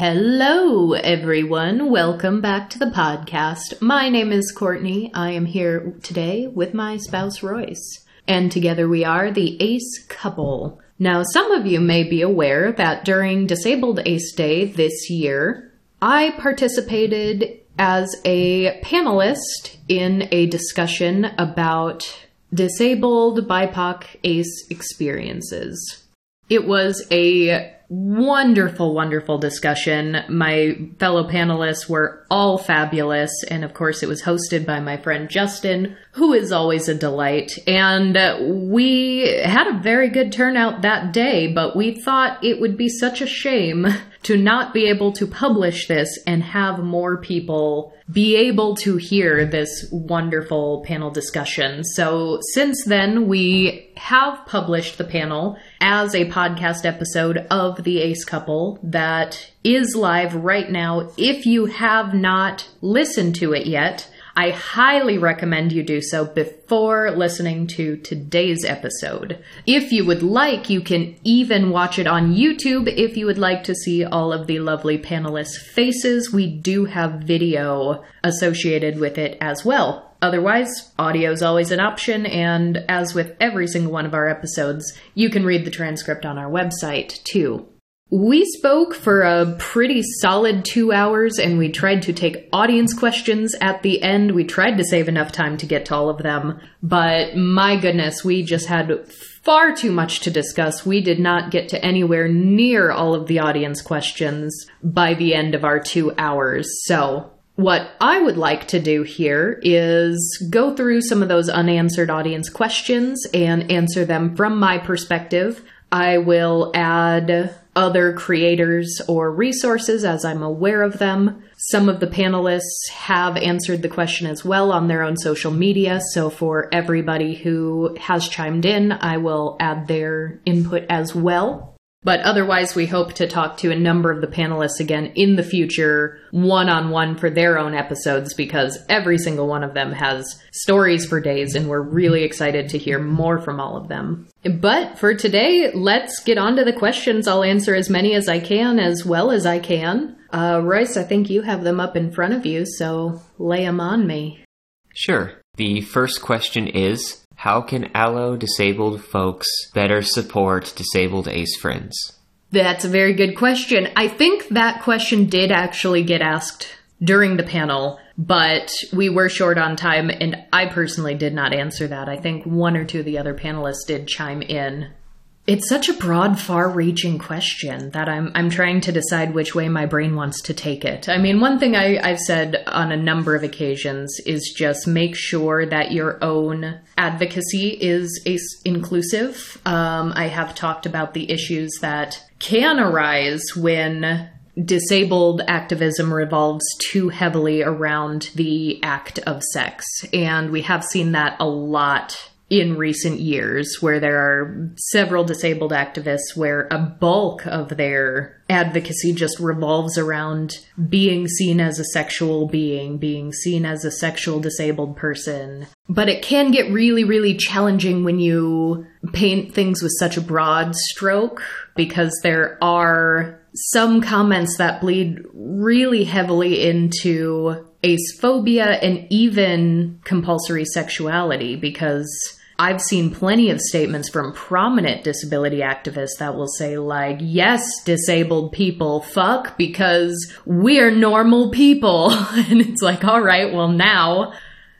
Hello, everyone. Welcome back to the podcast. My name is Courtney. I am here today with my spouse, Royce. And together we are the ACE couple. Now, some of you may be aware that during Disabled ACE Day this year, I participated as a panelist in a discussion about disabled BIPOC ACE experiences. It was a wonderful, wonderful discussion. My fellow panelists were all fabulous. And of course, it was hosted by my friend Justin, who is always a delight. And uh, we had a very good turnout that day, but we thought it would be such a shame to not be able to publish this and have more people be able to hear this wonderful panel discussion. So since then, we have published the panel as a podcast episode of The Ace Couple that is live right now. If you have not listened to it yet, I highly recommend you do so before listening to today's episode. If you would like, you can even watch it on YouTube if you would like to see all of the lovely panelists' faces. We do have video associated with it as well. Otherwise, audio is always an option, and as with every single one of our episodes, you can read the transcript on our website too. We spoke for a pretty solid two hours and we tried to take audience questions at the end. We tried to save enough time to get to all of them, but my goodness, we just had far too much to discuss. We did not get to anywhere near all of the audience questions by the end of our two hours. So what I would like to do here is go through some of those unanswered audience questions and answer them from my perspective. I will add other creators or resources as I'm aware of them. Some of the panelists have answered the question as well on their own social media. So for everybody who has chimed in, I will add their input as well. But otherwise, we hope to talk to a number of the panelists again in the future, one on one for their own episodes, because every single one of them has stories for days, and we're really excited to hear more from all of them. But for today, let's get on to the questions. I'll answer as many as I can, as well as I can. Uh, Royce, I think you have them up in front of you, so lay them on me. Sure. The first question is how can allo disabled folks better support disabled ACE friends? That's a very good question. I think that question did actually get asked during the panel, but we were short on time, and I personally did not answer that. I think one or two of the other panelists did chime in it's such a broad, far-reaching question that I'm I'm trying to decide which way my brain wants to take it. I mean, one thing I, I've said on a number of occasions is just make sure that your own advocacy is inclusive. Um, I have talked about the issues that can arise when disabled activism revolves too heavily around the act of sex. And we have seen that a lot in recent years where there are several disabled activists where a bulk of their advocacy just revolves around being seen as a sexual being, being seen as a sexual disabled person. But it can get really, really challenging when you paint things with such a broad stroke because there are some comments that bleed really heavily into acephobia and even compulsory sexuality because I've seen plenty of statements from prominent disability activists that will say, like, yes, disabled people, fuck, because we're normal people. and it's like, all right, well, now,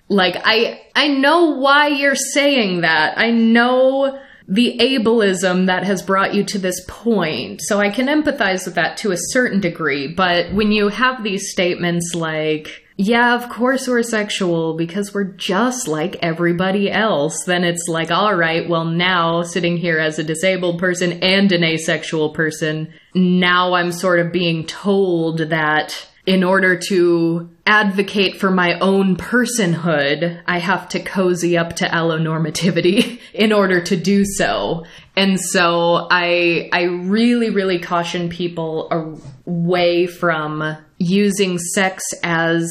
like, I, I know why you're saying that. I know the ableism that has brought you to this point. So I can empathize with that to a certain degree. But when you have these statements like, yeah, of course we're sexual because we're just like everybody else. Then it's like, all right, well, now sitting here as a disabled person and an asexual person, now I'm sort of being told that in order to advocate for my own personhood, I have to cozy up to allonormativity in order to do so. And so I I really really caution people away from using sex as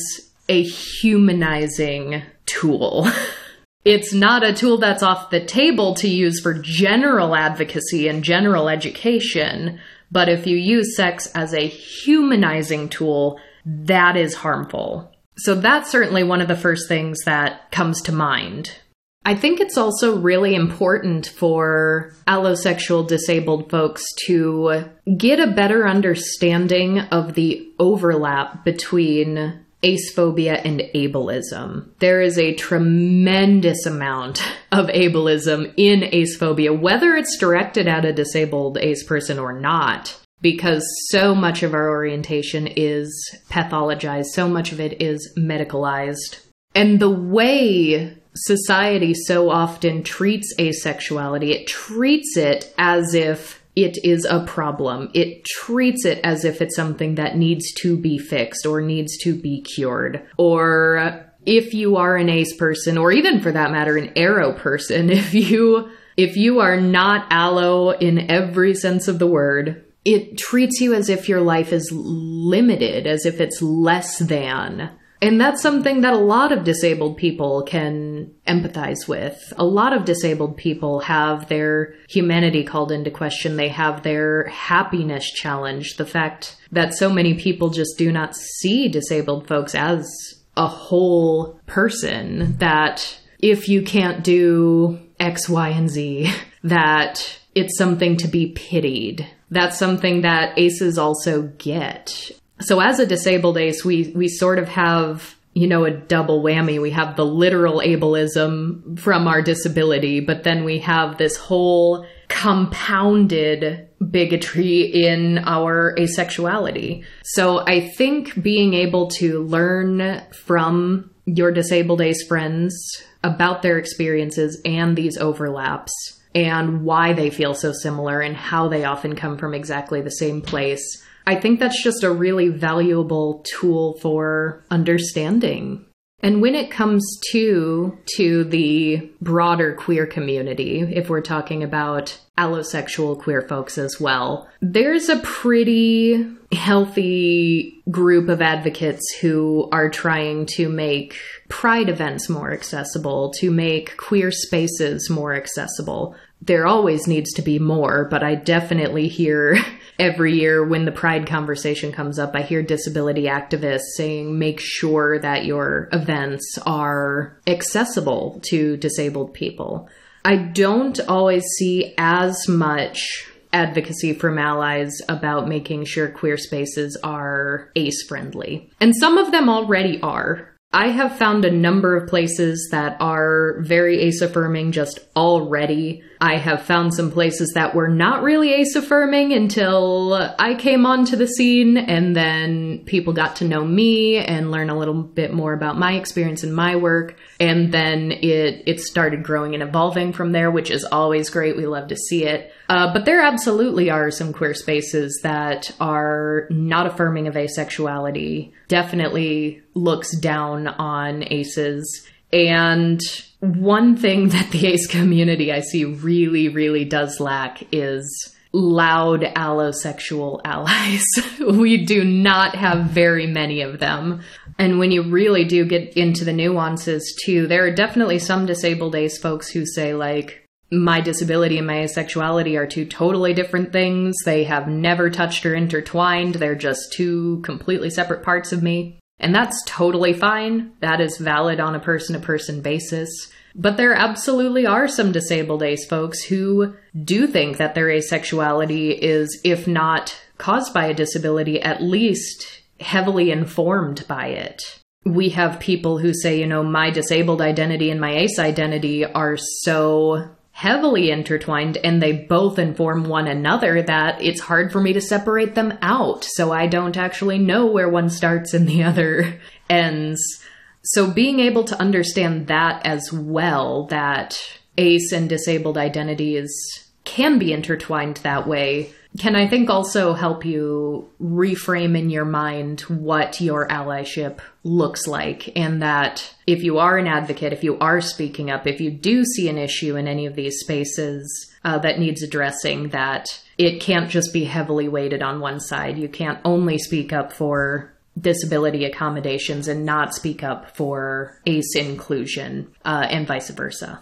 a humanizing tool. it's not a tool that's off the table to use for general advocacy and general education, But if you use sex as a humanizing tool, that is harmful. So that's certainly one of the first things that comes to mind. I think it's also really important for allosexual disabled folks to get a better understanding of the overlap between acephobia and ableism. There is a tremendous amount of ableism in acephobia, whether it's directed at a disabled ace person or not, because so much of our orientation is pathologized, so much of it is medicalized. And the way society so often treats asexuality, it treats it as if it is a problem. It treats it as if it's something that needs to be fixed or needs to be cured. Or if you are an ace person, or even for that matter, an aro person, if you if you are not allo in every sense of the word, it treats you as if your life is limited, as if it's less than. And that's something that a lot of disabled people can empathize with. A lot of disabled people have their humanity called into question. They have their happiness challenged. The fact that so many people just do not see disabled folks as a whole person, that if you can't do X, Y, and Z, that it's something to be pitied. That's something that ACEs also get. So as a disabled ace, we we sort of have you know a double whammy. We have the literal ableism from our disability, but then we have this whole compounded bigotry in our asexuality. So I think being able to learn from your disabled ace friends about their experiences and these overlaps and why they feel so similar and how they often come from exactly the same place I think that's just a really valuable tool for understanding. And when it comes to to the broader queer community, if we're talking about allosexual queer folks as well, there's a pretty healthy group of advocates who are trying to make pride events more accessible, to make queer spaces more accessible. There always needs to be more, but I definitely hear every year when the pride conversation comes up, I hear disability activists saying make sure that your events are accessible to disabled people. I don't always see as much advocacy from allies about making sure queer spaces are ace friendly. And some of them already are. I have found a number of places that are very ace affirming just already. I have found some places that were not really ace affirming until I came onto the scene, and then people got to know me and learn a little bit more about my experience and my work. And then it, it started growing and evolving from there, which is always great. We love to see it. Uh, but there absolutely are some queer spaces that are not affirming of asexuality, definitely looks down on aces. And one thing that the ace community I see really, really does lack is loud allosexual allies. we do not have very many of them. And when you really do get into the nuances too, there are definitely some disabled ace folks who say like, my disability and my asexuality are two totally different things. They have never touched or intertwined. They're just two completely separate parts of me. And that's totally fine. That is valid on a person to person basis. But there absolutely are some disabled ace folks who do think that their asexuality is, if not caused by a disability, at least heavily informed by it. We have people who say, you know, my disabled identity and my ace identity are so heavily intertwined and they both inform one another that it's hard for me to separate them out. So I don't actually know where one starts and the other ends. So being able to understand that as well, that ace and disabled identities can be intertwined that way, can I think also help you reframe in your mind what your allyship looks like and that if you are an advocate, if you are speaking up, if you do see an issue in any of these spaces uh, that needs addressing, that it can't just be heavily weighted on one side. You can't only speak up for disability accommodations and not speak up for ACE inclusion uh, and vice versa.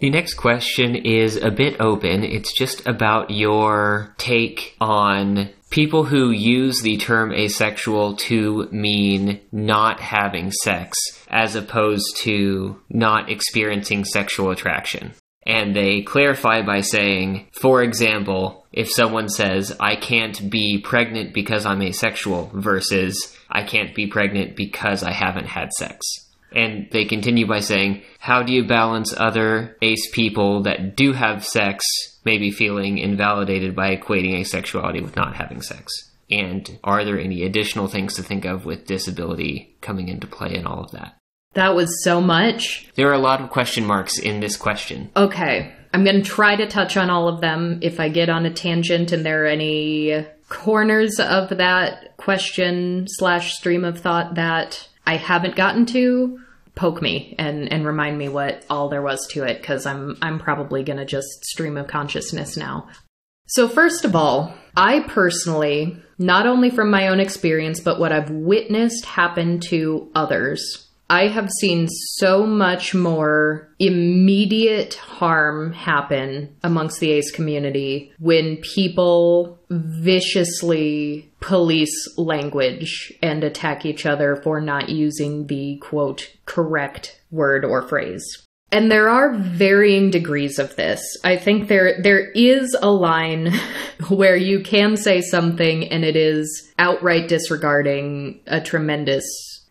The next question is a bit open. It's just about your take on people who use the term asexual to mean not having sex as opposed to not experiencing sexual attraction. And they clarify by saying, for example, if someone says, I can't be pregnant because I'm asexual versus I can't be pregnant because I haven't had sex. And they continue by saying, How do you balance other ace people that do have sex, maybe feeling invalidated by equating asexuality with not having sex? And are there any additional things to think of with disability coming into play in all of that? That was so much. There are a lot of question marks in this question. Okay. I'm going to try to touch on all of them. If I get on a tangent and there are any corners of that question slash stream of thought that I haven't gotten to, poke me and and remind me what all there was to it because I'm I'm probably gonna just stream of consciousness now. So first of all, I personally, not only from my own experience, but what I've witnessed happen to others, I have seen so much more immediate harm happen amongst the ace community when people viciously police language and attack each other for not using the quote correct word or phrase. And there are varying degrees of this. I think there there is a line where you can say something and it is outright disregarding a tremendous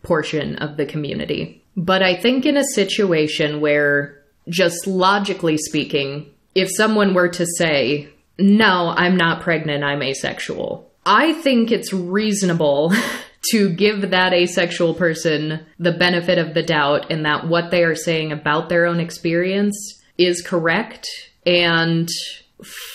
portion of the community. But I think in a situation where, just logically speaking, if someone were to say, No, I'm not pregnant, I'm asexual, I think it's reasonable to give that asexual person the benefit of the doubt and that what they are saying about their own experience is correct and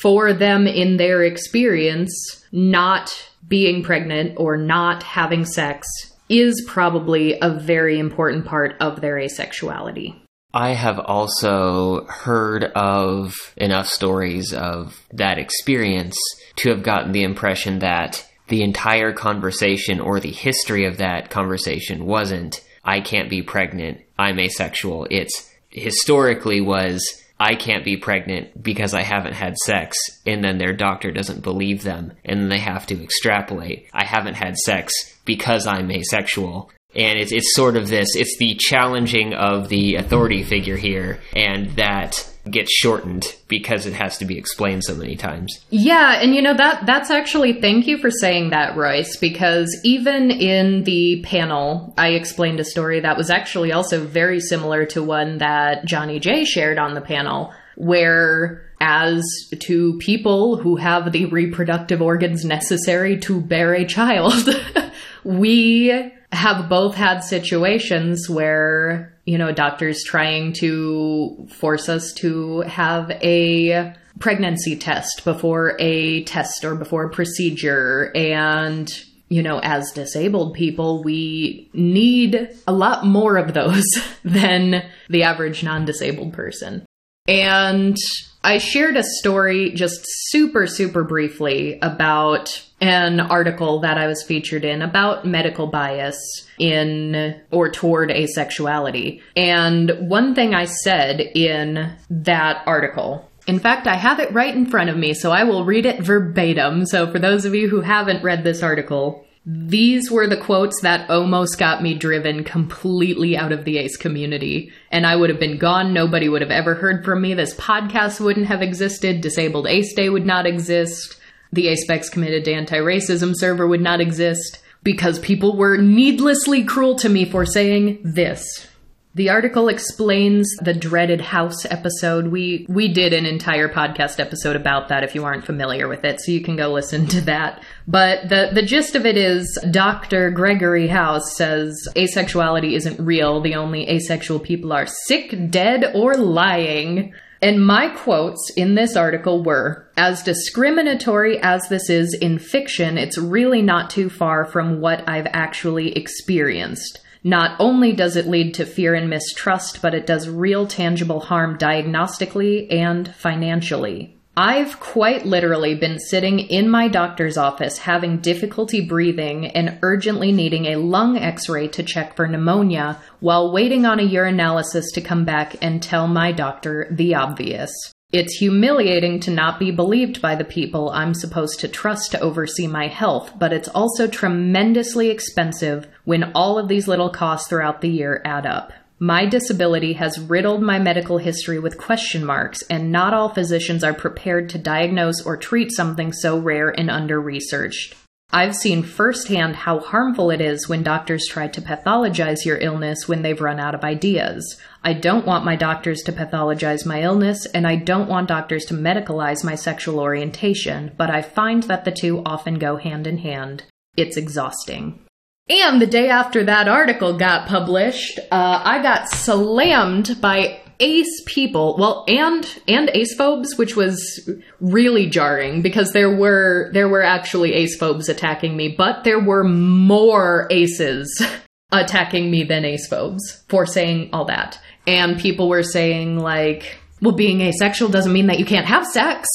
for them in their experience not being pregnant or not having sex is probably a very important part of their asexuality. I have also heard of enough stories of that experience to have gotten the impression that the entire conversation or the history of that conversation wasn't, I can't be pregnant, I'm asexual. It's historically was, I can't be pregnant because I haven't had sex, and then their doctor doesn't believe them, and then they have to extrapolate. I haven't had sex because I'm asexual. And it's, it's sort of this, it's the challenging of the authority figure here, and that gets shortened because it has to be explained so many times. Yeah, and you know that that's actually thank you for saying that, Royce, because even in the panel, I explained a story that was actually also very similar to one that Johnny J shared on the panel, where as to people who have the reproductive organs necessary to bear a child, we have both had situations where, you know, doctors trying to force us to have a pregnancy test before a test or before a procedure. And, you know, as disabled people, we need a lot more of those than the average non disabled person. And I shared a story just super, super briefly about an article that I was featured in about medical bias in or toward asexuality. And one thing I said in that article in fact, I have it right in front of me, so I will read it verbatim. So, for those of you who haven't read this article, these were the quotes that almost got me driven completely out of the ACE community. And I would have been gone. Nobody would have ever heard from me. This podcast wouldn't have existed. Disabled ACE Day would not exist. The ACEPEX Committed to Anti Racism server would not exist because people were needlessly cruel to me for saying this. The article explains the dreaded house episode. We we did an entire podcast episode about that if you aren't familiar with it, so you can go listen to that. But the the gist of it is Dr. Gregory House says asexuality isn't real. The only asexual people are sick, dead, or lying. And my quotes in this article were As discriminatory as this is in fiction, it's really not too far from what I've actually experienced. Not only does it lead to fear and mistrust, but it does real tangible harm diagnostically and financially. I've quite literally been sitting in my doctor's office having difficulty breathing and urgently needing a lung x ray to check for pneumonia while waiting on a urinalysis to come back and tell my doctor the obvious. It's humiliating to not be believed by the people I'm supposed to trust to oversee my health, but it's also tremendously expensive when all of these little costs throughout the year add up. My disability has riddled my medical history with question marks, and not all physicians are prepared to diagnose or treat something so rare and under researched. I've seen firsthand how harmful it is when doctors try to pathologize your illness when they've run out of ideas. I don't want my doctors to pathologize my illness, and I don't want doctors to medicalize my sexual orientation, but I find that the two often go hand in hand. It's exhausting. And the day after that article got published, uh, I got slammed by ace people well and and ace phobes which was really jarring because there were there were actually ace phobes attacking me but there were more aces attacking me than ace phobes for saying all that. And people were saying like well being asexual doesn't mean that you can't have sex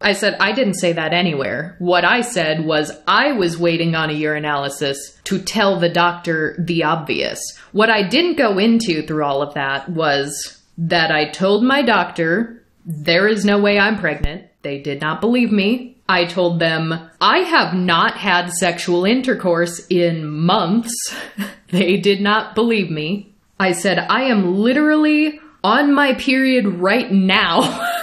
I said, I didn't say that anywhere. What I said was I was waiting on a urinalysis to tell the doctor the obvious. What I didn't go into through all of that was that I told my doctor there is no way I'm pregnant. They did not believe me. I told them I have not had sexual intercourse in months. they did not believe me. I said, I am literally on my period right now.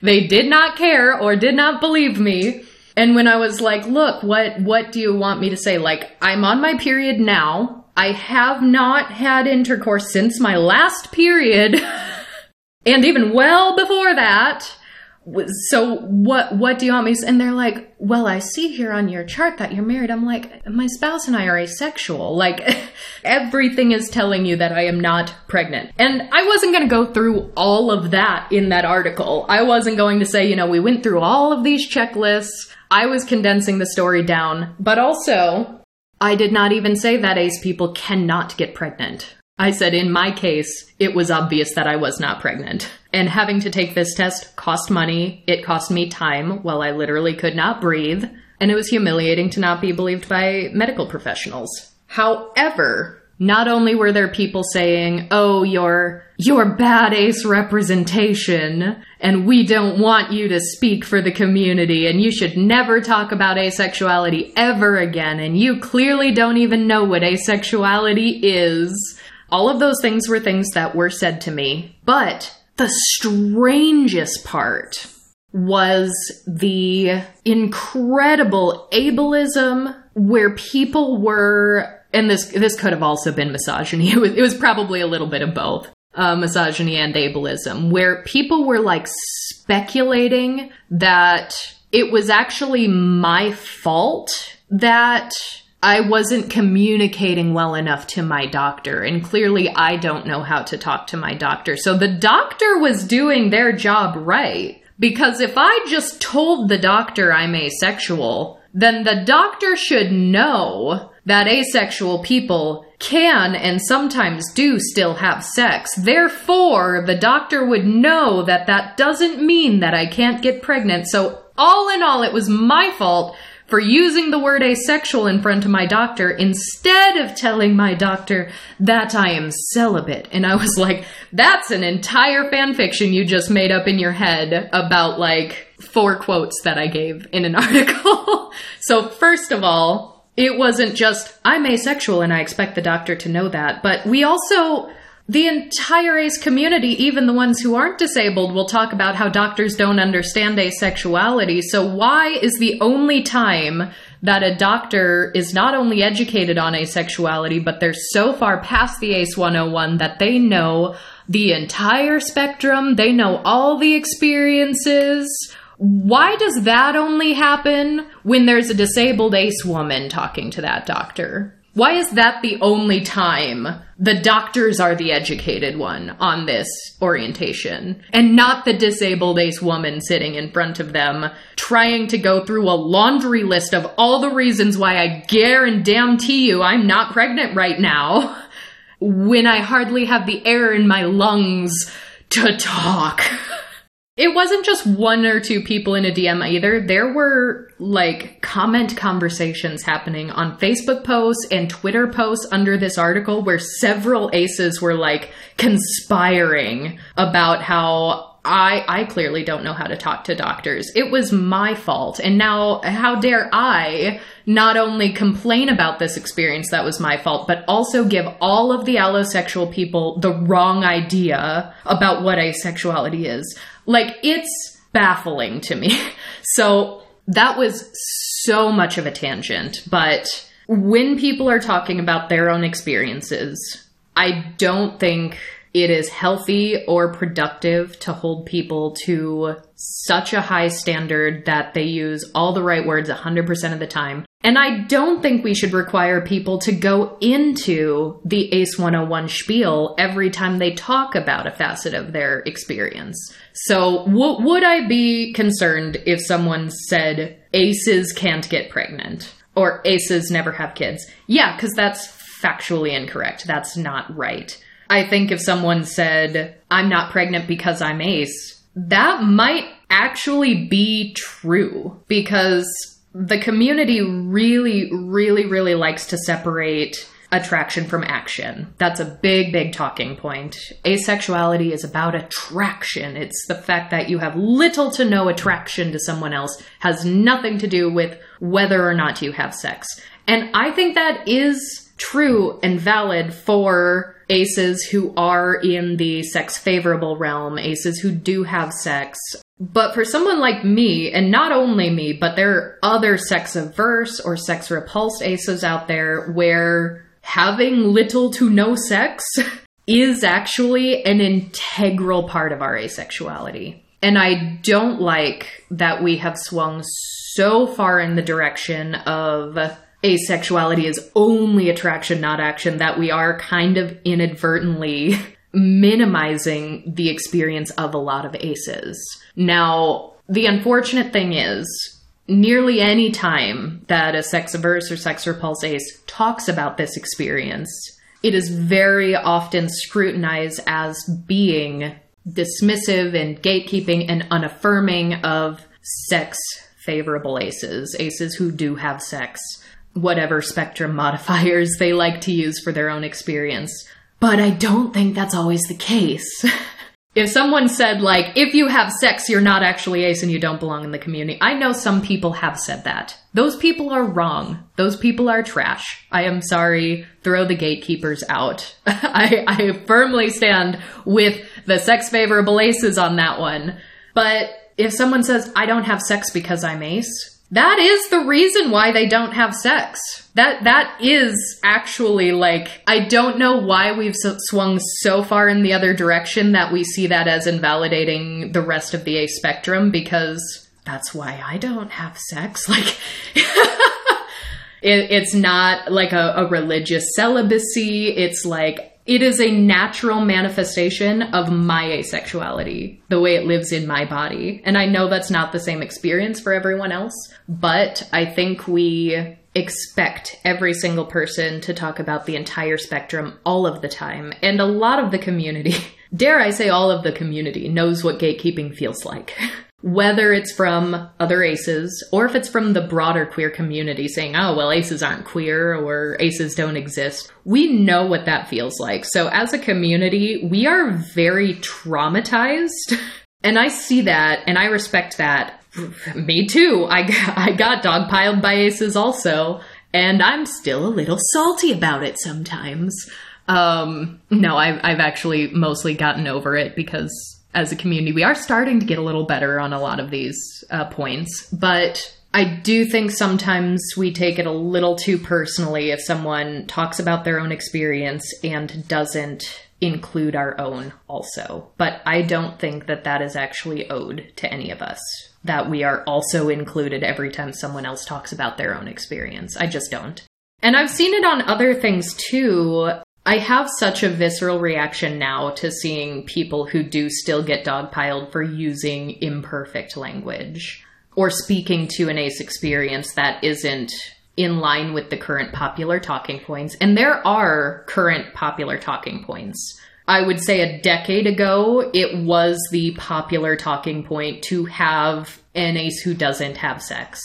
They did not care or did not believe me. And when I was like, look, what what do you want me to say? Like, I'm on my period now. I have not had intercourse since my last period. and even well before that so what what do you want me to and they're like well i see here on your chart that you're married. I'm like my spouse and i are asexual. Like everything is telling you that i am not pregnant. And i wasn't going to go through all of that in that article. I wasn't going to say you know we went through all of these checklists. I was condensing the story down. But also i did not even say that ace people cannot get pregnant. I said in my case, it was obvious that I was not pregnant. And having to take this test cost money. It cost me time while I literally could not breathe. And it was humiliating to not be believed by medical professionals. However, not only were there people saying, "Oh, you're you're bad ace representation and we don't want you to speak for the community and you should never talk about asexuality ever again and you clearly don't even know what asexuality is." All of those things were things that were said to me. But the strangest part was the incredible ableism where people were and this this could have also been misogyny. It was, it was probably a little bit of both. Uh, misogyny and ableism, where people were like speculating that it was actually my fault that I wasn't communicating well enough to my doctor, and clearly I don't know how to talk to my doctor. So the doctor was doing their job right. Because if I just told the doctor I'm asexual, then the doctor should know that asexual people can and sometimes do still have sex. Therefore, the doctor would know that that doesn't mean that I can't get pregnant. So, all in all, it was my fault for using the word asexual in front of my doctor instead of telling my doctor that I am celibate. And I was like, that's an entire fan fiction you just made up in your head about like four quotes that I gave in an article. so, first of all, it wasn't just, I'm asexual and I expect the doctor to know that, but we also the entire ace community, even the ones who aren't disabled, will talk about how doctors don't understand asexuality. So, why is the only time that a doctor is not only educated on asexuality, but they're so far past the ACE 101 that they know the entire spectrum, they know all the experiences? Why does that only happen when there's a disabled ace woman talking to that doctor? Why is that the only time the doctors are the educated one on this orientation and not the disabled ace woman sitting in front of them trying to go through a laundry list of all the reasons why I guarantee you I'm not pregnant right now when I hardly have the air in my lungs to talk? it wasn't just one or two people in a DM either. There were like comment conversations happening on Facebook posts and Twitter posts under this article where several aces were like conspiring about how I I clearly don't know how to talk to doctors. It was my fault. And now how dare I not only complain about this experience that was my fault, but also give all of the allosexual people the wrong idea about what asexuality is. Like it's baffling to me. So that was so much of a tangent, but when people are talking about their own experiences, I don't think it is healthy or productive to hold people to such a high standard that they use all the right words 100% of the time. And I don't think we should require people to go into the ACE 101 spiel every time they talk about a facet of their experience. So, w- would I be concerned if someone said ACEs can't get pregnant or ACEs never have kids? Yeah, because that's factually incorrect. That's not right. I think if someone said, I'm not pregnant because I'm ace, that might actually be true because the community really, really, really likes to separate attraction from action. That's a big, big talking point. Asexuality is about attraction. It's the fact that you have little to no attraction to someone else, has nothing to do with whether or not you have sex. And I think that is true and valid for aces who are in the sex favorable realm, aces who do have sex. But for someone like me, and not only me, but there are other sex averse or sex repulsed aces out there where having little to no sex is actually an integral part of our asexuality. And I don't like that we have swung so far in the direction of asexuality is only attraction, not action, that we are kind of inadvertently minimizing the experience of a lot of aces. Now, the unfortunate thing is, nearly any time that a sex averse or sex repulse ace talks about this experience, it is very often scrutinized as being dismissive and gatekeeping and unaffirming of sex favorable aces, aces who do have sex whatever spectrum modifiers they like to use for their own experience. But I don't think that's always the case. if someone said, like, if you have sex, you're not actually ace and you don't belong in the community, I know some people have said that. Those people are wrong. Those people are trash. I am sorry. Throw the gatekeepers out. I, I firmly stand with the sex favorable aces on that one. But if someone says, I don't have sex because I'm ace, that is the reason why they don't have sex. That that is actually like I don't know why we've swung so far in the other direction that we see that as invalidating the rest of the A spectrum because that's why I don't have sex. Like it, it's not like a, a religious celibacy. It's like it is a natural manifestation of my asexuality, the way it lives in my body. And I know that's not the same experience for everyone else, but I think we expect every single person to talk about the entire spectrum all of the time. And a lot of the community, dare I say, all of the community knows what gatekeeping feels like. whether it's from other aces or if it's from the broader queer community saying, oh, well, aces aren't queer or aces don't exist, we know what that feels like. So as a community, we are very traumatized. and I see that and I respect that. Me too. I, I got dogpiled by aces also. And I'm still a little salty about it sometimes. Um, no, I've, I've actually mostly gotten over it because as a community, we are starting to get a little better on a lot of these uh, points, but I do think sometimes we take it a little too personally if someone talks about their own experience and doesn't include our own also. But I don't think that that is actually owed to any of us, that we are also included every time someone else talks about their own experience. I just don't. And I've seen it on other things too. I have such a visceral reaction now to seeing people who do still get dogpiled for using imperfect language or speaking to an ace experience that isn't in line with the current popular talking points. And there are current popular talking points. I would say a decade ago, it was the popular talking point to have an ace who doesn't have sex.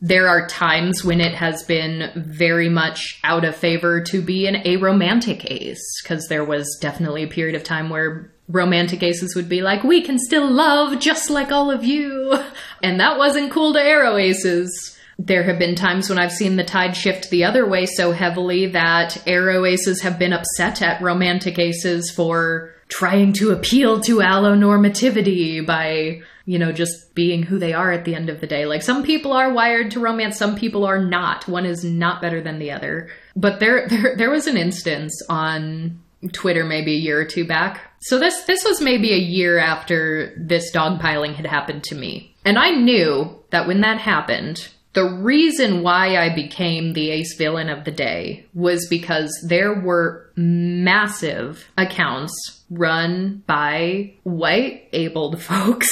There are times when it has been very much out of favor to be an aromantic ace, because there was definitely a period of time where romantic aces would be like, we can still love just like all of you. And that wasn't cool to aro aces. There have been times when I've seen the tide shift the other way so heavily that aro aces have been upset at romantic aces for trying to appeal to allonormativity by, you know, just being who they are at the end of the day. Like some people are wired to romance, some people are not. One is not better than the other. But there there there was an instance on Twitter maybe a year or two back. So this this was maybe a year after this dogpiling had happened to me. And I knew that when that happened, the reason why I became the ace villain of the day was because there were massive accounts run by white abled folks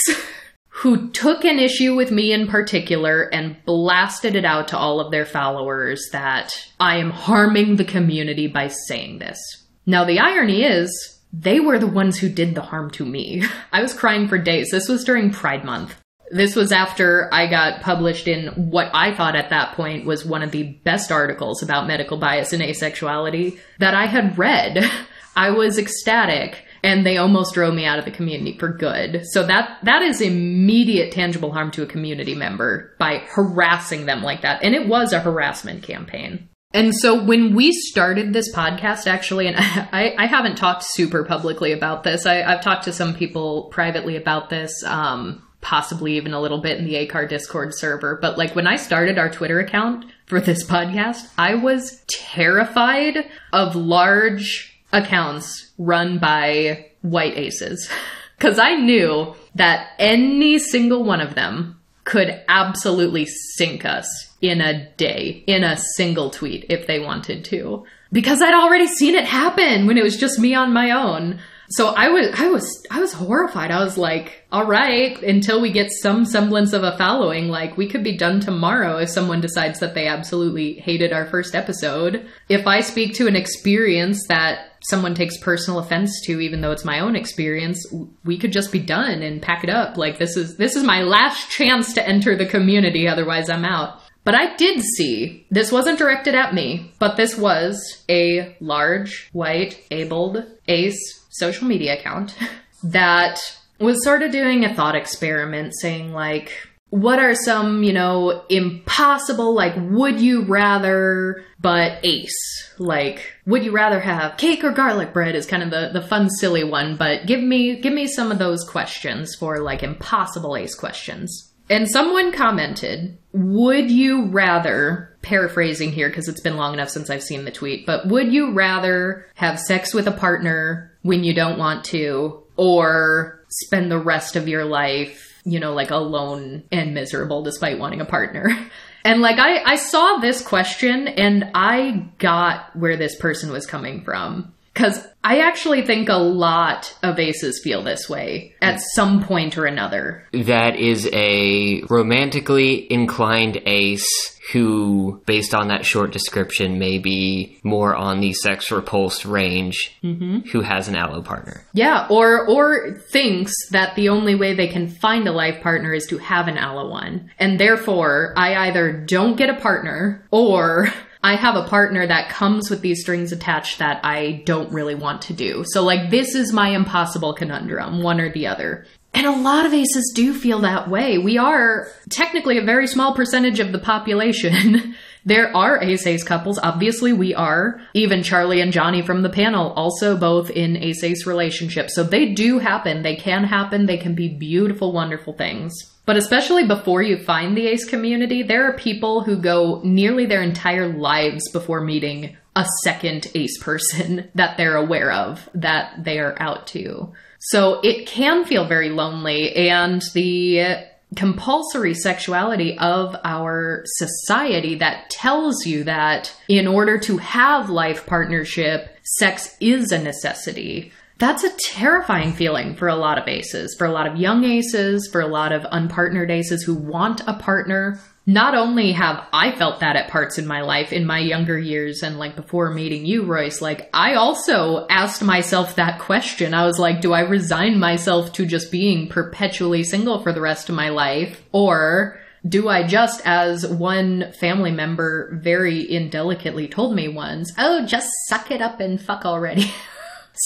who took an issue with me in particular and blasted it out to all of their followers that I am harming the community by saying this. Now, the irony is, they were the ones who did the harm to me. I was crying for days. This was during Pride Month. This was after I got published in what I thought at that point was one of the best articles about medical bias and asexuality that I had read. I was ecstatic and they almost drove me out of the community for good. So that that is immediate tangible harm to a community member by harassing them like that. And it was a harassment campaign. And so when we started this podcast, actually, and I, I haven't talked super publicly about this. I, have talked to some people privately about this. Um, possibly even a little bit in the ACAR Discord server. But like when I started our Twitter account for this podcast, I was terrified of large accounts run by white aces. Because I knew that any single one of them could absolutely sink us in a day, in a single tweet, if they wanted to. Because I'd already seen it happen when it was just me on my own. So I was I was I was horrified. I was like, all right, until we get some semblance of a following, like we could be done tomorrow if someone decides that they absolutely hated our first episode. If I speak to an experience that someone takes personal offense to even though it's my own experience, we could just be done and pack it up. Like this is this is my last chance to enter the community otherwise I'm out. But I did see, this wasn't directed at me, but this was a large, white, abled ace social media account that was sort of doing a thought experiment saying, like, what are some, you know, impossible, like, would you rather, but ace? Like, would you rather have cake or garlic bread is kind of the, the fun, silly one, but give me, give me some of those questions for, like, impossible ace questions. And someone commented, would you rather, paraphrasing here because it's been long enough since I've seen the tweet, but would you rather have sex with a partner when you don't want to or spend the rest of your life, you know, like alone and miserable despite wanting a partner? And like I, I saw this question and I got where this person was coming from. Cause I actually think a lot of aces feel this way at some point or another. That is a romantically inclined ace who, based on that short description, may be more on the sex repulsed range, mm-hmm. who has an allo partner. Yeah, or or thinks that the only way they can find a life partner is to have an allo one, and therefore I either don't get a partner or I have a partner that comes with these strings attached that I don't really want to do. So, like, this is my impossible conundrum, one or the other. And a lot of aces do feel that way. We are technically a very small percentage of the population. there are ace ace couples. Obviously, we are. Even Charlie and Johnny from the panel, also both in ace ace relationships. So they do happen. They can happen. They can be beautiful, wonderful things. But especially before you find the ace community, there are people who go nearly their entire lives before meeting a second ace person that they're aware of that they are out to. So it can feel very lonely and the compulsory sexuality of our society that tells you that in order to have life partnership, sex is a necessity that's a terrifying feeling for a lot of aces, for a lot of young aces, for a lot of unpartnered aces who want a partner. not only have I felt that at parts in my life in my younger years and like before meeting you, Royce, like I also asked myself that question. I was like, do I resign myself to just being perpetually single for the rest of my life? Or do I just, as one family member very indelicately told me once, oh, just suck it up and fuck already?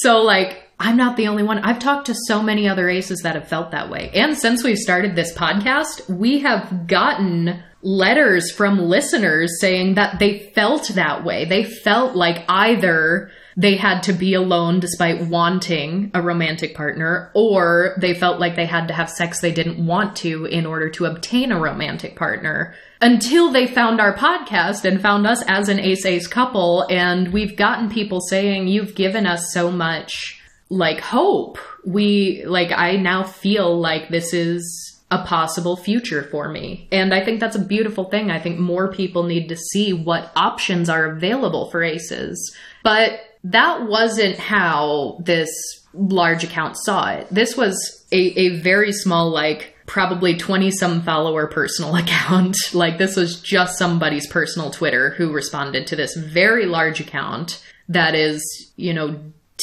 so, like, I'm not the only one. I've talked to so many other aces that have felt that way. And since we've started this podcast, we have gotten letters from listeners saying that they felt that way. They felt like either they had to be alone despite wanting a romantic partner, or they felt like they had to have sex they didn't want to in order to obtain a romantic partner. Until they found our podcast and found us as an ace ace couple, and we've gotten people saying, You've given us so much like hope. We, like, I now feel like this is a possible future for me. And I think that's a beautiful thing. I think more people need to see what options are available for aces. But that wasn't how this large account saw it. This was a, a very small, like, probably 20 some follower personal account. like, this was just somebody's personal Twitter who responded to this very large account that is, you know,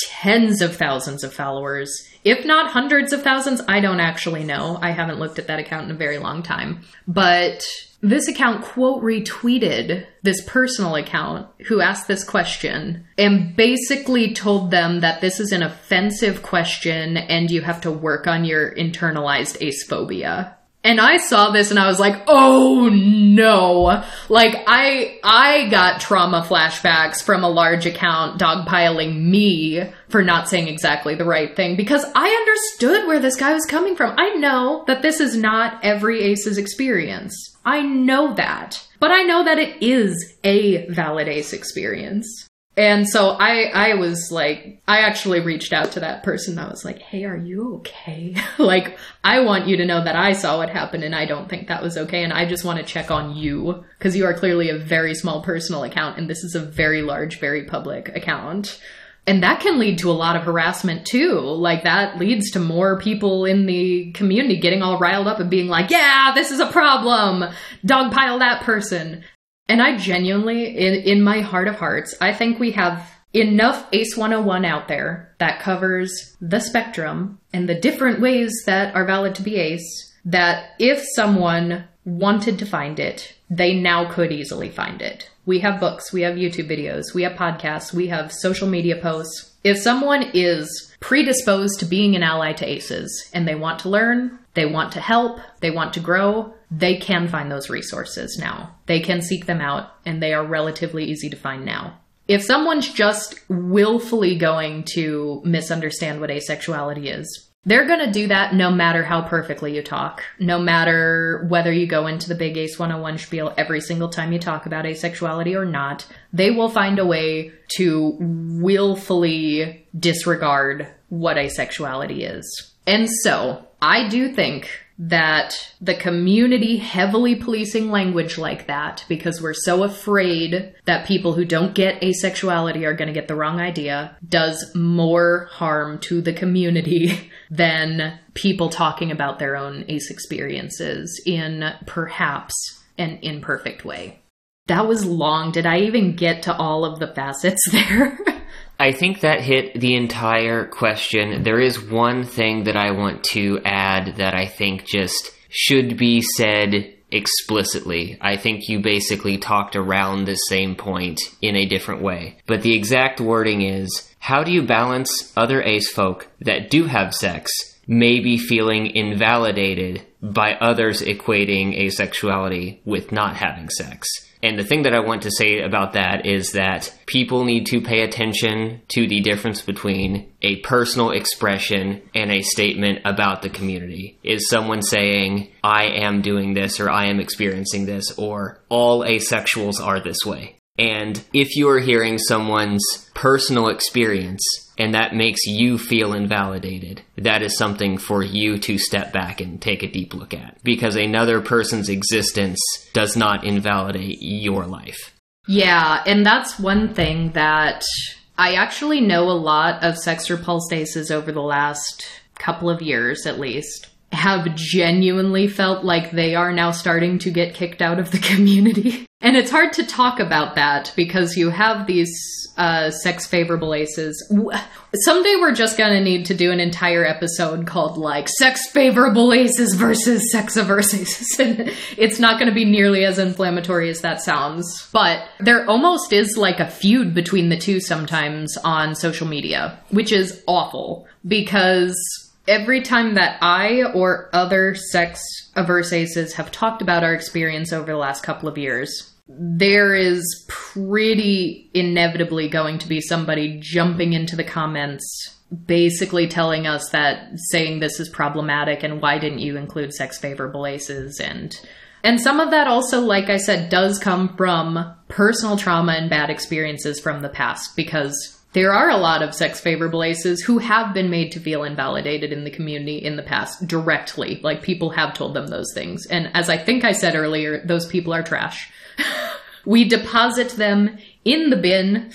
tens of thousands of followers, if not hundreds of thousands. I don't actually know. I haven't looked at that account in a very long time. But this account quote retweeted this personal account who asked this question and basically told them that this is an offensive question and you have to work on your internalized ace phobia. And I saw this and I was like, "Oh no." Like I I got trauma flashbacks from a large account dogpiling me for not saying exactly the right thing because I understood where this guy was coming from. I know that this is not every ace's experience. I know that. But I know that it is a valid ace experience. And so I, I was like, I actually reached out to that person. I was like, hey, are you okay? like, I want you to know that I saw what happened and I don't think that was okay. And I just want to check on you because you are clearly a very small personal account and this is a very large, very public account. And that can lead to a lot of harassment too. Like that leads to more people in the community getting all riled up and being like, yeah, this is a problem. Dogpile that person. And I genuinely, in, in my heart of hearts, I think we have enough ACE 101 out there that covers the spectrum and the different ways that are valid to be ACE that if someone wanted to find it, they now could easily find it. We have books, we have YouTube videos, we have podcasts, we have social media posts. If someone is predisposed to being an ally to ACEs and they want to learn, they want to help, they want to grow, they can find those resources now. They can seek them out and they are relatively easy to find now. If someone's just willfully going to misunderstand what asexuality is, they're going to do that no matter how perfectly you talk, no matter whether you go into the Big Ace 101 spiel every single time you talk about asexuality or not. They will find a way to willfully disregard what asexuality is. And so, I do think that the community heavily policing language like that because we're so afraid that people who don't get asexuality are going to get the wrong idea does more harm to the community than people talking about their own ace experiences in perhaps an imperfect way. That was long. Did I even get to all of the facets there? I think that hit the entire question. There is one thing that I want to add that I think just should be said explicitly. I think you basically talked around the same point in a different way. But the exact wording is how do you balance other ace folk that do have sex maybe feeling invalidated by others equating asexuality with not having sex? And the thing that I want to say about that is that people need to pay attention to the difference between a personal expression and a statement about the community. Is someone saying, I am doing this, or I am experiencing this, or all asexuals are this way? And if you are hearing someone's personal experience and that makes you feel invalidated, that is something for you to step back and take a deep look at because another person's existence does not invalidate your life. Yeah, and that's one thing that I actually know a lot of sex repulsed aces over the last couple of years at least. Have genuinely felt like they are now starting to get kicked out of the community. And it's hard to talk about that because you have these uh, sex favorable aces. Someday we're just gonna need to do an entire episode called like sex favorable aces versus sex averse aces. And it's not gonna be nearly as inflammatory as that sounds. But there almost is like a feud between the two sometimes on social media, which is awful because every time that I or other sex averse aces have talked about our experience over the last couple of years, there is pretty inevitably going to be somebody jumping into the comments basically telling us that saying this is problematic and why didn't you include sex favorable aces? And and some of that also like i said does come from personal trauma and bad experiences from the past because there are a lot of sex favorable aces who have been made to feel invalidated in the community in the past directly. Like people have told them those things. And as I think I said earlier, those people are trash. we deposit them in the bin.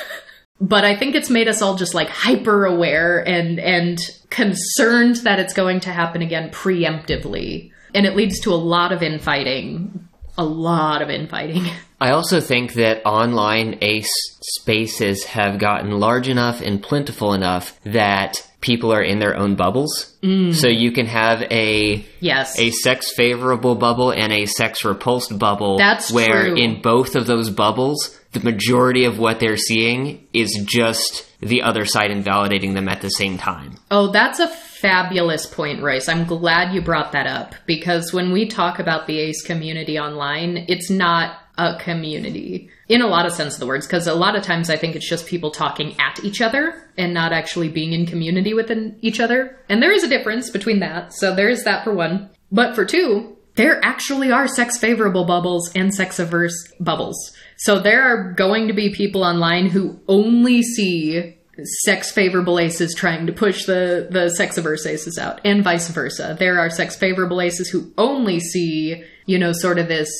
but I think it's made us all just like hyper aware and and concerned that it's going to happen again preemptively. And it leads to a lot of infighting. A lot of infighting. I also think that online ace spaces have gotten large enough and plentiful enough that people are in their own bubbles. Mm. So you can have a yes a sex favorable bubble and a sex repulsed bubble. That's where true. in both of those bubbles, the majority of what they're seeing is just the other side invalidating them at the same time. Oh, that's a fabulous point, Royce. I'm glad you brought that up because when we talk about the ACE community online, it's not a community in a lot of sense of the words because a lot of times i think it's just people talking at each other and not actually being in community with each other. And there is a difference between that so there is that for one. But for two there actually are sex favorable bubbles and sex averse bubbles. So there are going to be people online who only see sex favorable aces trying to push the the sex averse aces out and vice versa. There are sex favorable aces who only see you know sort of this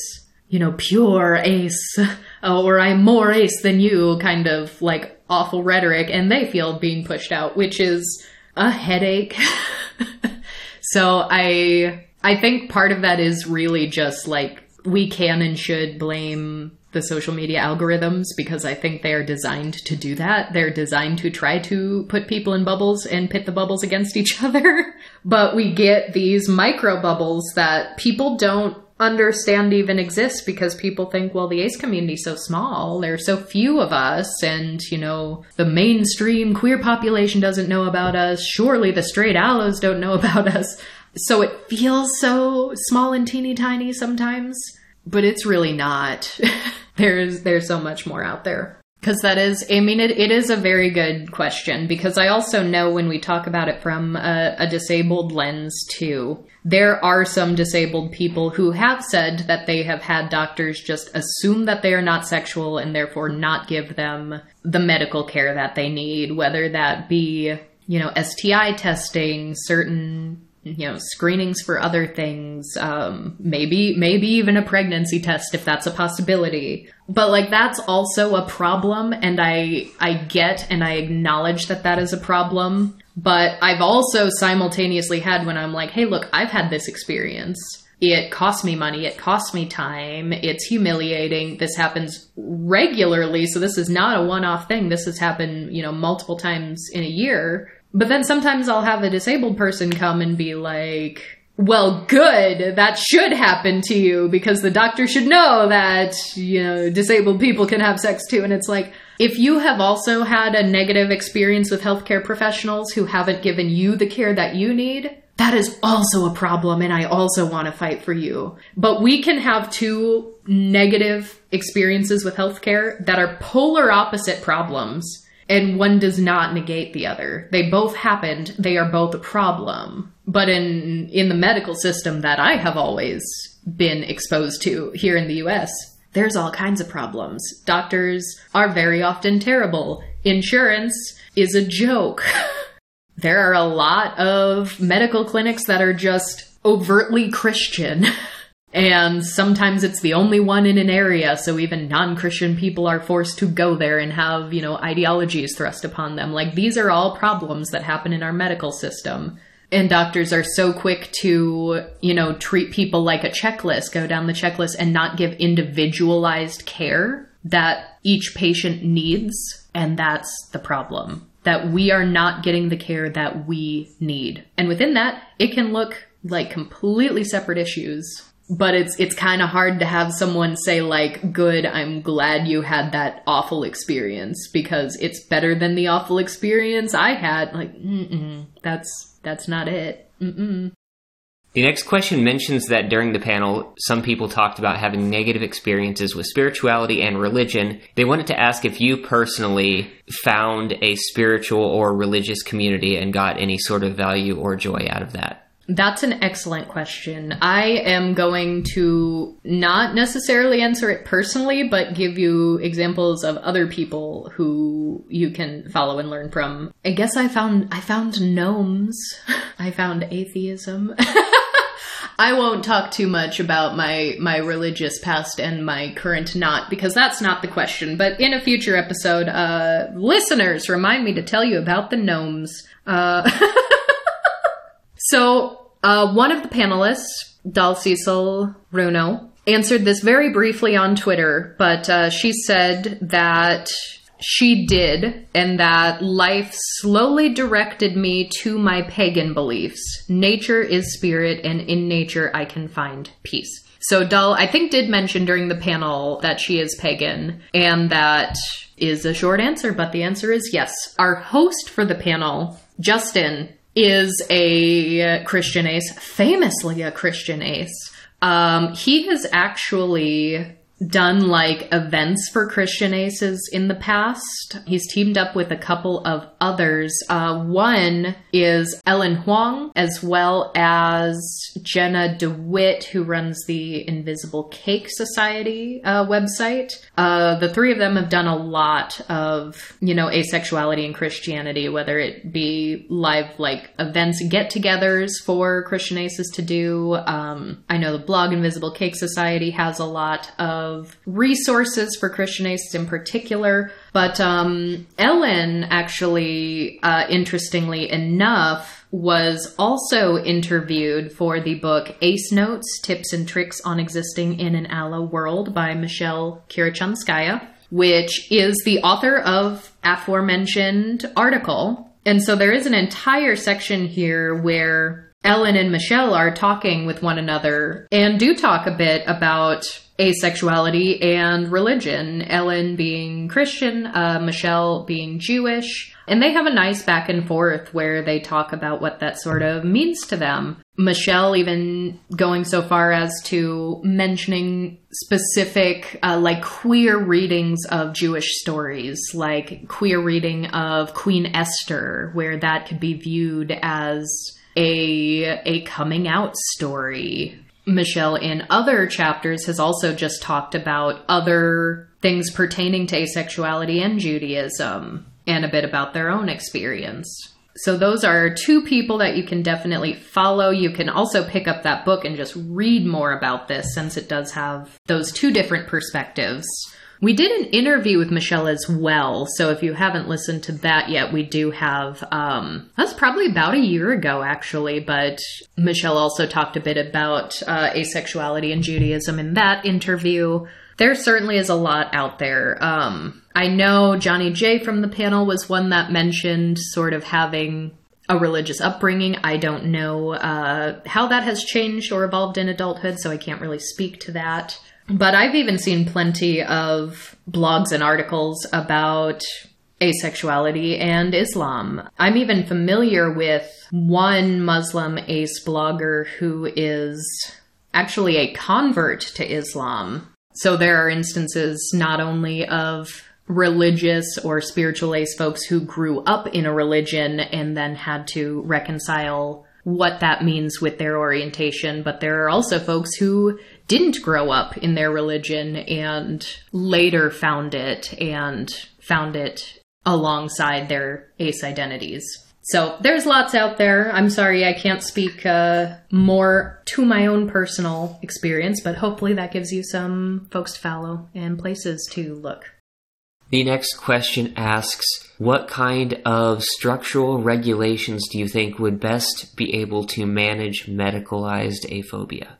you know, pure ace, uh, or I'm more ace than you kind of like awful rhetoric, and they feel being pushed out, which is a headache. so I I think part of that is really just like we can and should blame the social media algorithms because I think they are designed to do that. They're designed to try to put people in bubbles and pit the bubbles against each other. but we get these micro bubbles that people don't understand even exists because people think, well, the ace community is so small. There's so few of us, and you know, the mainstream queer population doesn't know about us. Surely the straight allos don't know about us. So it feels so small and teeny tiny sometimes, but it's really not. there's there's so much more out there. Because that is, I mean, it, it is a very good question because I also know when we talk about it from a, a, disabled lens too, there are some disabled people who have said that they have had doctors just assume that they are not sexual and therefore not give them the medical care that they need, whether that be, you know, STI testing, certain you know screenings for other things um, maybe maybe even a pregnancy test if that's a possibility. But like that's also a problem and i i get and i acknowledge that that is a problem. But i've also simultaneously had when i'm like hey look i've had this experience. It costs me money. It costs me time. It's humiliating. This happens regularly so this is not a one-off thing. This has happened you know multiple times in a year but then sometimes I'll have a disabled person come and be like, well, good. That should happen to you because the doctor should know that, you know, disabled people can have sex too. And it's like, if you have also had a negative experience with healthcare professionals who haven't given you the care that you need, that is also a problem. And I also want to fight for you. But we can have two negative experiences with healthcare that are polar opposite problems and one does not negate the other. They both happened. They are both a problem. But in in the medical system that I have always been exposed to here in the US, there's all kinds of problems. Doctors are very often terrible. Insurance is a joke. there are a lot of medical clinics that are just overtly Christian. And sometimes it's the only one in an area, so even non Christian people are forced to go there and have, you know, ideologies thrust upon them. Like, these are all problems that happen in our medical system. And doctors are so quick to, you know, treat people like a checklist, go down the checklist and not give individualized care that each patient needs. And that's the problem. That we are not getting the care that we need. And within that, it can look like completely separate issues but it's it's kind of hard to have someone say like good i'm glad you had that awful experience because it's better than the awful experience i had. Like that's that's not it. Mm-mm. the next question mentions that during the panel some people talked about having negative experiences with spirituality and religion. They wanted to ask if you personally found a spiritual or religious community and got any sort of value or joy out of that that's an excellent question. I am going to not necessarily answer it personally, but give you examples of other people who you can follow and learn from. I guess I found I found gnomes. I found atheism. I won't talk too much about my my religious past and my current not because that's not the question. But in a future episode, uh, listeners, remind me to tell you about the gnomes. Uh, So, uh, one of the panelists, Dal Cecil Runo, answered this very briefly on Twitter, but uh, she said that she did, and that life slowly directed me to my pagan beliefs. Nature is spirit, and in nature I can find peace. So Dal, I think, did mention during the panel that she is pagan, and that is a short answer, but the answer is yes. Our host for the panel, Justin, is a Christian ace, famously a Christian ace. Um, he has actually done like events for Christian Aces in the past. He's teamed up with a couple of others. Uh, one is Ellen Huang, as well as Jenna DeWitt, who runs the Invisible Cake Society uh, website. Uh, the three of them have done a lot of, you know, asexuality and Christianity, whether it be live like events, get togethers for Christian Aces to do. Um, I know the blog Invisible Cake Society has a lot of of resources for Christian aces in particular. But um, Ellen, actually, uh, interestingly enough, was also interviewed for the book Ace Notes Tips and Tricks on Existing in an Allo World by Michelle Kirichanskaya, which is the author of aforementioned article. And so there is an entire section here where Ellen and Michelle are talking with one another and do talk a bit about asexuality and religion. Ellen being Christian, uh, Michelle being Jewish. And they have a nice back and forth where they talk about what that sort of means to them. Michelle even going so far as to mentioning specific, uh, like queer readings of Jewish stories, like queer reading of Queen Esther, where that could be viewed as a a coming out story Michelle in other chapters has also just talked about other things pertaining to asexuality and Judaism and a bit about their own experience. So those are two people that you can definitely follow. You can also pick up that book and just read more about this since it does have those two different perspectives. We did an interview with Michelle as well, so if you haven't listened to that yet, we do have. Um, that's probably about a year ago, actually, but Michelle also talked a bit about uh, asexuality and Judaism in that interview. There certainly is a lot out there. Um, I know Johnny J from the panel was one that mentioned sort of having a religious upbringing. I don't know uh, how that has changed or evolved in adulthood, so I can't really speak to that. But I've even seen plenty of blogs and articles about asexuality and Islam. I'm even familiar with one Muslim ace blogger who is actually a convert to Islam. So there are instances not only of religious or spiritual ace folks who grew up in a religion and then had to reconcile what that means with their orientation, but there are also folks who didn't grow up in their religion and later found it and found it alongside their ace identities. So there's lots out there. I'm sorry I can't speak uh, more to my own personal experience, but hopefully that gives you some folks to follow and places to look. The next question asks What kind of structural regulations do you think would best be able to manage medicalized aphobia?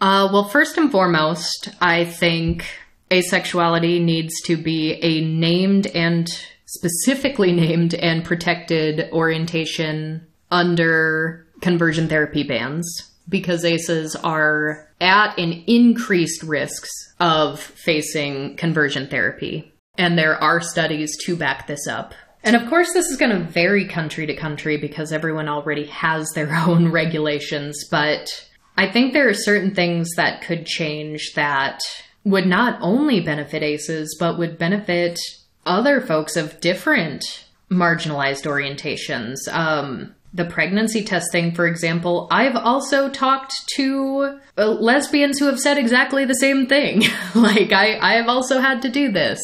Uh, well, first and foremost, I think asexuality needs to be a named and specifically named and protected orientation under conversion therapy bans because ACEs are at an increased risks of facing conversion therapy. And there are studies to back this up. And of course, this is going to vary country to country because everyone already has their own regulations. But I think there are certain things that could change that would not only benefit ACEs, but would benefit other folks of different marginalized orientations. Um, the pregnancy testing, for example, I've also talked to uh, lesbians who have said exactly the same thing. like, I, I have also had to do this.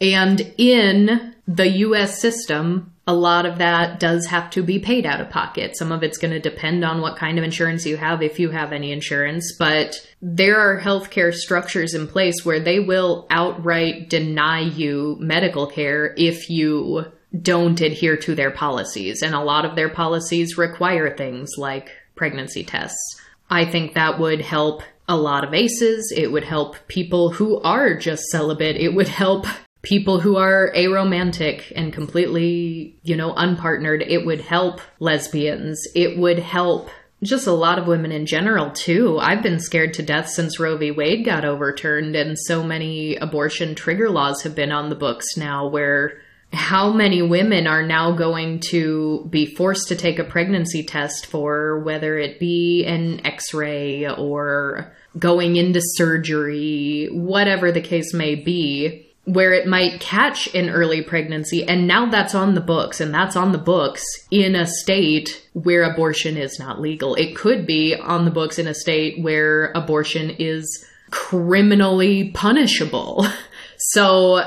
And in the US system, a lot of that does have to be paid out of pocket. Some of it's going to depend on what kind of insurance you have, if you have any insurance, but there are healthcare structures in place where they will outright deny you medical care if you don't adhere to their policies. And a lot of their policies require things like pregnancy tests. I think that would help a lot of ACEs. It would help people who are just celibate. It would help people who are aromantic and completely, you know, unpartnered. It would help lesbians. It would help just a lot of women in general, too. I've been scared to death since Roe v. Wade got overturned, and so many abortion trigger laws have been on the books now where how many women are now going to be forced to take a pregnancy test for whether it be an x ray or going into surgery, whatever the case may be, where it might catch an early pregnancy. And now that's on the books, and that's on the books in a state where abortion is not legal. It could be on the books in a state where abortion is criminally punishable. So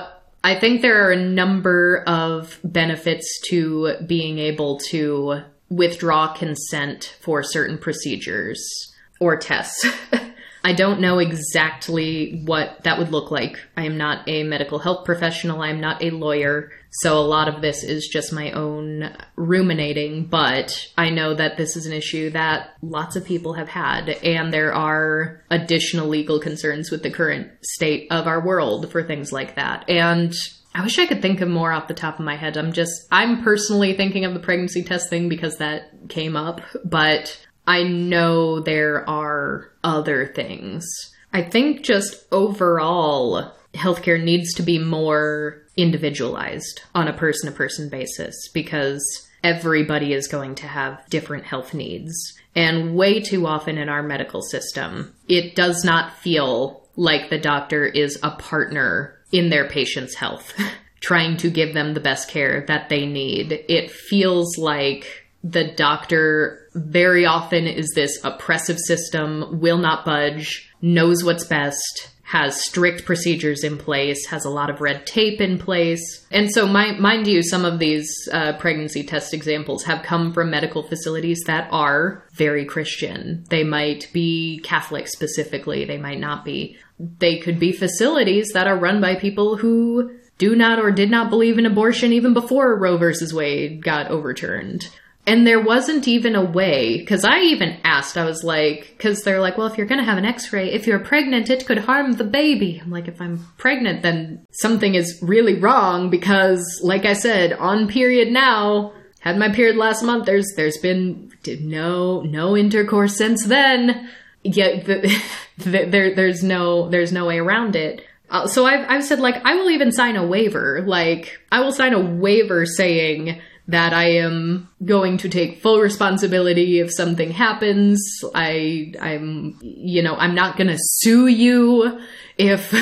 I think there are a number of benefits to being able to withdraw consent for certain procedures or tests. I don't know exactly what that would look like. I am not a medical health professional, I'm not a lawyer, so a lot of this is just my own ruminating, but I know that this is an issue that lots of people have had, and there are additional legal concerns with the current state of our world for things like that. And I wish I could think of more off the top of my head. I'm just, I'm personally thinking of the pregnancy test thing because that came up, but I know there are other things. I think just overall, healthcare needs to be more individualized on a person to person basis because everybody is going to have different health needs. And way too often in our medical system, it does not feel like the doctor is a partner in their patient's health, trying to give them the best care that they need. It feels like the doctor very often is this oppressive system, will not budge, knows what's best, has strict procedures in place, has a lot of red tape in place. And so, my, mind you, some of these uh, pregnancy test examples have come from medical facilities that are very Christian. They might be Catholic specifically, they might not be. They could be facilities that are run by people who do not or did not believe in abortion even before Roe versus Wade got overturned. And there wasn't even a way, because I even asked, I was like, because they're like, well, if you're going to have an x ray, if you're pregnant, it could harm the baby. I'm like, if I'm pregnant, then something is really wrong because, like I said, on period now, had my period last month, there's, there's been no, no intercourse since then. The, the, there, there's no, there's no way around it. Uh, so I've, I've said, like, I will even sign a waiver. Like, I will sign a waiver saying, that I am going to take full responsibility if something happens. I, I'm, you know, I'm not going to sue you if,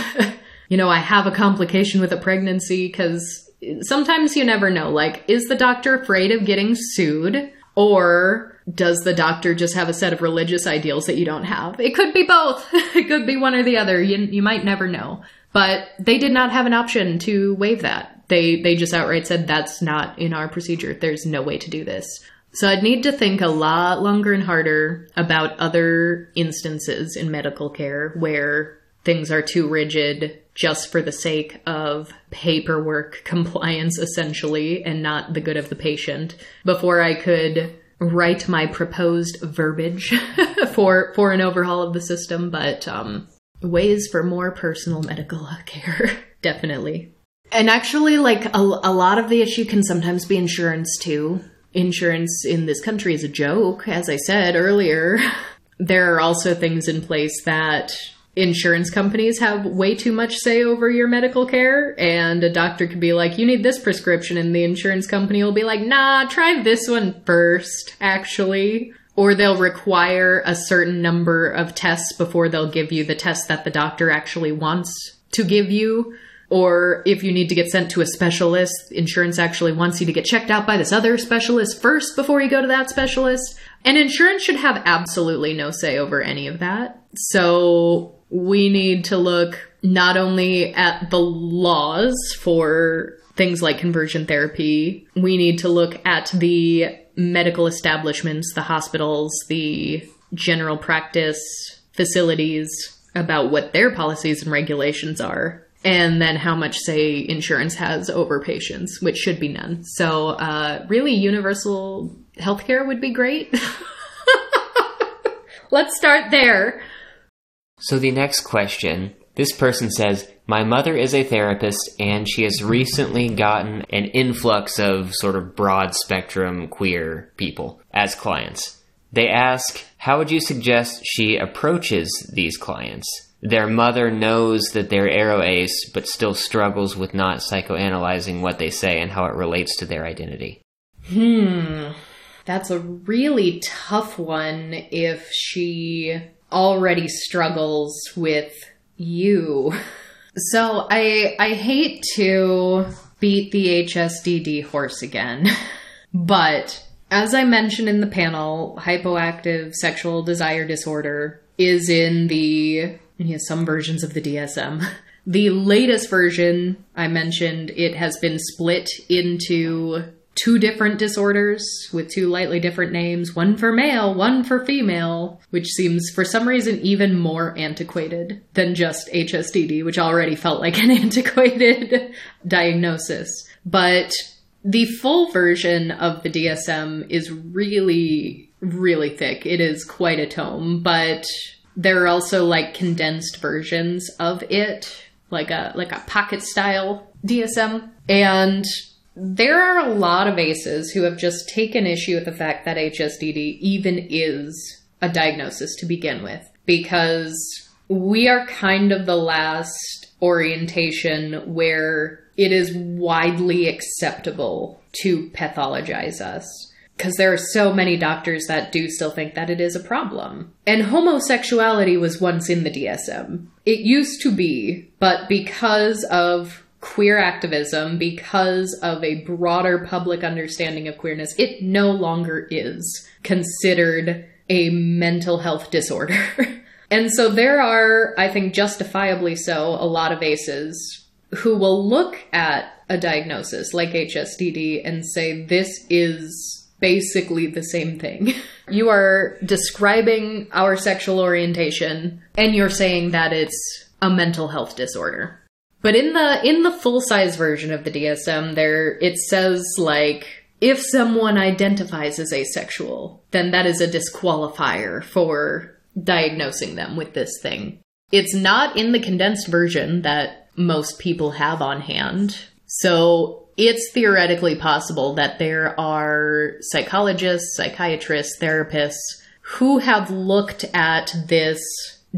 you know, I have a complication with a pregnancy because sometimes you never know. Like, is the doctor afraid of getting sued or does the doctor just have a set of religious ideals that you don't have? It could be both. it could be one or the other. You, you might never know. But they did not have an option to waive that. They they just outright said that's not in our procedure. There's no way to do this. So I'd need to think a lot longer and harder about other instances in medical care where things are too rigid just for the sake of paperwork compliance, essentially, and not the good of the patient, before I could write my proposed verbiage for for an overhaul of the system. But um, ways for more personal medical care, definitely. And actually, like a, a lot of the issue can sometimes be insurance too. Insurance in this country is a joke, as I said earlier. there are also things in place that insurance companies have way too much say over your medical care and a doctor could be like you need this prescription and the insurance company will be like nah try this one first actually or they'll require a certain number of tests before they'll give you the test that the doctor actually wants to give you or if you need to get sent to a specialist, insurance actually wants you to get checked out by this other specialist first before you go to that specialist. And insurance should have absolutely no say over any of that. So we need to look not only at the laws for things like conversion therapy, we need to look at the medical establishments, the hospitals, the general practice facilities about what their policies and regulations are. And then how much say insurance has over patients, which should be none. So, uh, really, universal healthcare would be great. Let's start there. So the next question this person says, My mother is a therapist and she has recently gotten an influx of sort of broad spectrum queer people as clients. They ask, How would you suggest she approaches these clients? Their mother knows that they're aro ace, but still struggles with not psychoanalyzing what they say and how it relates to their identity. Hmm. That's a really tough one if she already struggles with you. So I I hate to beat the HSDD horse again, but as I mentioned in the panel, hypoactive sexual desire disorder is in the yeah, some versions of the DSM. The latest version I mentioned, it has been split into two different disorders with two lightly different names, one for male, one for female, which seems for some reason even more antiquated than just HSDD, which already felt like an antiquated diagnosis. But the full version of the DSM is really, really thick. It is quite a tome, but there are also like condensed versions of it, like a like a pocket style DSM. And there are a lot of ACEs who have just taken issue with the fact that HSDD even is a diagnosis to begin with, because we are kind of the last orientation where it is widely acceptable to pathologize us. Because there are so many doctors that do still think that it is a problem. And homosexuality was once in the DSM. It used to be, but because of queer activism because of a broader public understanding of queerness, it no longer is considered a mental health disorder. and so there are, I think justifiably so, a lot of ACEs who will look at a diagnosis like HSDD and say, this is basically the same thing. you are describing our sexual orientation and you're saying that it's a mental health disorder. But in the in the full size version of the DSM, there it says like if someone identifies as asexual, then that is a disqualifier for diagnosing them with this thing. It's not in the condensed version that most people have on hand. So it's theoretically possible that there are psychologists, psychiatrists, therapists who have looked at this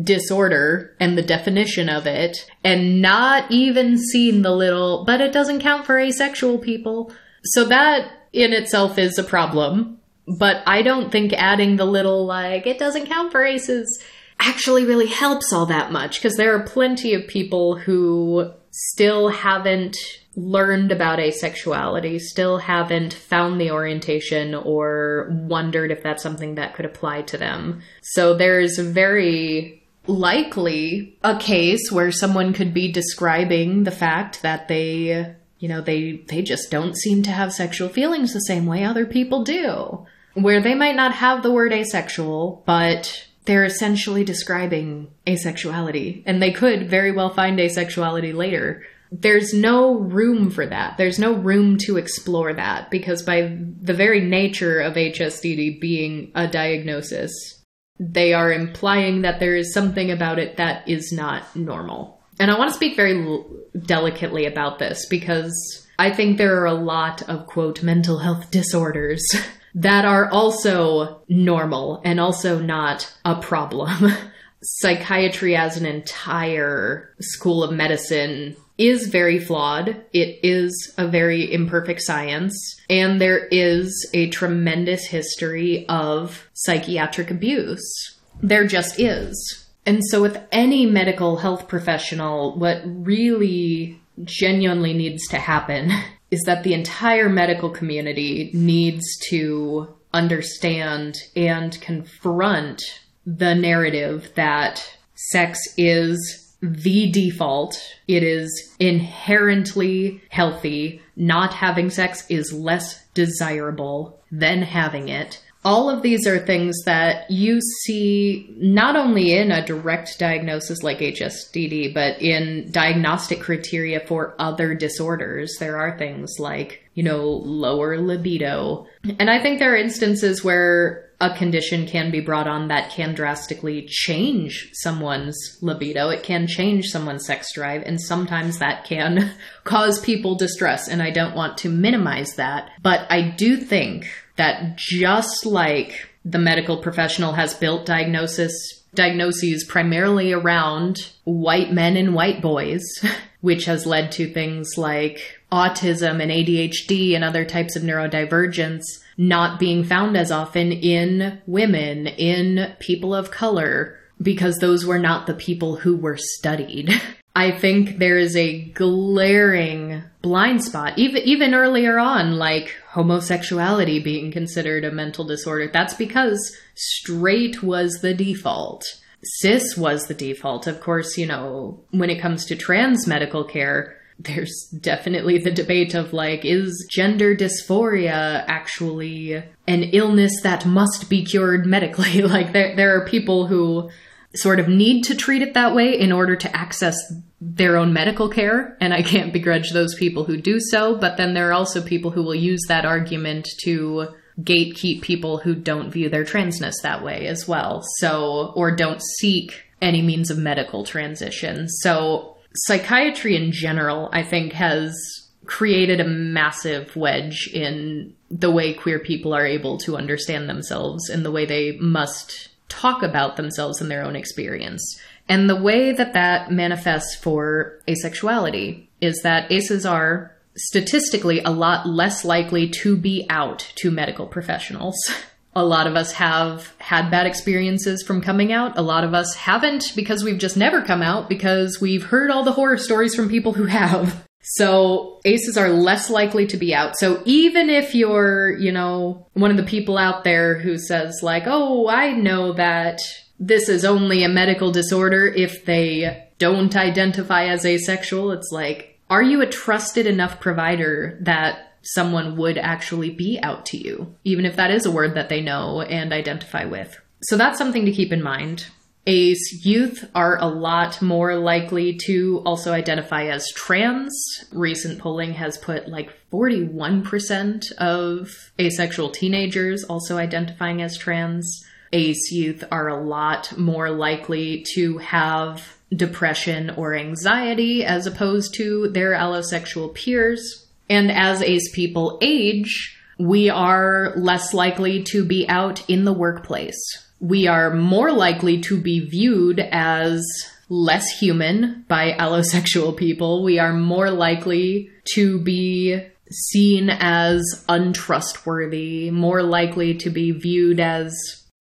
disorder and the definition of it and not even seen the little, but it doesn't count for asexual people. So that in itself is a problem. But I don't think adding the little, like, it doesn't count for aces actually really helps all that much because there are plenty of people who still haven't learned about asexuality, still haven't found the orientation or wondered if that's something that could apply to them. So there's very likely a case where someone could be describing the fact that they you know they they just don't seem to have sexual feelings the same way other people do where they might not have the word asexual but they're essentially describing asexuality, and they could very well find asexuality later. There's no room for that. There's no room to explore that because, by the very nature of HSDD being a diagnosis, they are implying that there is something about it that is not normal. And I want to speak very l- delicately about this because I think there are a lot of quote mental health disorders that are also normal and also not a problem. Psychiatry as an entire school of medicine is very flawed. It is a very imperfect science. And there is a tremendous history of psychiatric abuse. There just is. And so, with any medical health professional, what really genuinely needs to happen is that the entire medical community needs to understand and confront the narrative that sex is the default. It is inherently healthy. Not having sex is less desirable than having it. All of these are things that you see not only in a direct diagnosis like HSDD, but in diagnostic criteria for other disorders. There are things like, you know, lower libido. And I think there are instances where a condition can be brought on that can drastically change someone's libido. It can change someone's sex drive, and sometimes that can cause people distress. And I don't want to minimize that. But I do think that just like the medical professional has built diagnosis diagnoses primarily around white men and white boys, which has led to things like autism and ADHD and other types of neurodivergence not being found as often in women, in people of color, because those were not the people who were studied. I think there is a glaring blind spot, even even earlier on, like homosexuality being considered a mental disorder. That's because straight was the default. Cis was the default. Of course, you know, when it comes to trans medical care, there's definitely the debate of like, is gender dysphoria actually an illness that must be cured medically? like, there, there are people who sort of need to treat it that way in order to access their own medical care. And I can't begrudge those people who do so. But then there are also people who will use that argument to gatekeep people who don't view their transness that way as well. So, or don't seek any means of medical transition. So psychiatry in general, I think, has created a massive wedge in the way queer people are able to understand themselves and the way they must talk about themselves and their own experience. And the way that that manifests for asexuality is that aces are statistically a lot less likely to be out to medical professionals. A lot of us have had bad experiences from coming out. A lot of us haven't because we've just never come out because we've heard all the horror stories from people who have. So aces are less likely to be out. So even if you're, you know, one of the people out there who says like, "Oh, I know that this is only a medical disorder if they don't identify as asexual." It's like, are you a trusted enough provider that someone would actually be out to you, even if that is a word that they know and identify with. So that's something to keep in mind. Ace youth are a lot more likely to also identify as trans. Recent polling has put like 41% of asexual teenagers also identifying as trans. Ace youth are a lot more likely to have depression or anxiety as opposed to their allosexual peers. And as ace people age, we are less likely to be out in the workplace. We are more likely to be viewed as less human by allosexual people. We are more likely to be seen as untrustworthy, more likely to be viewed as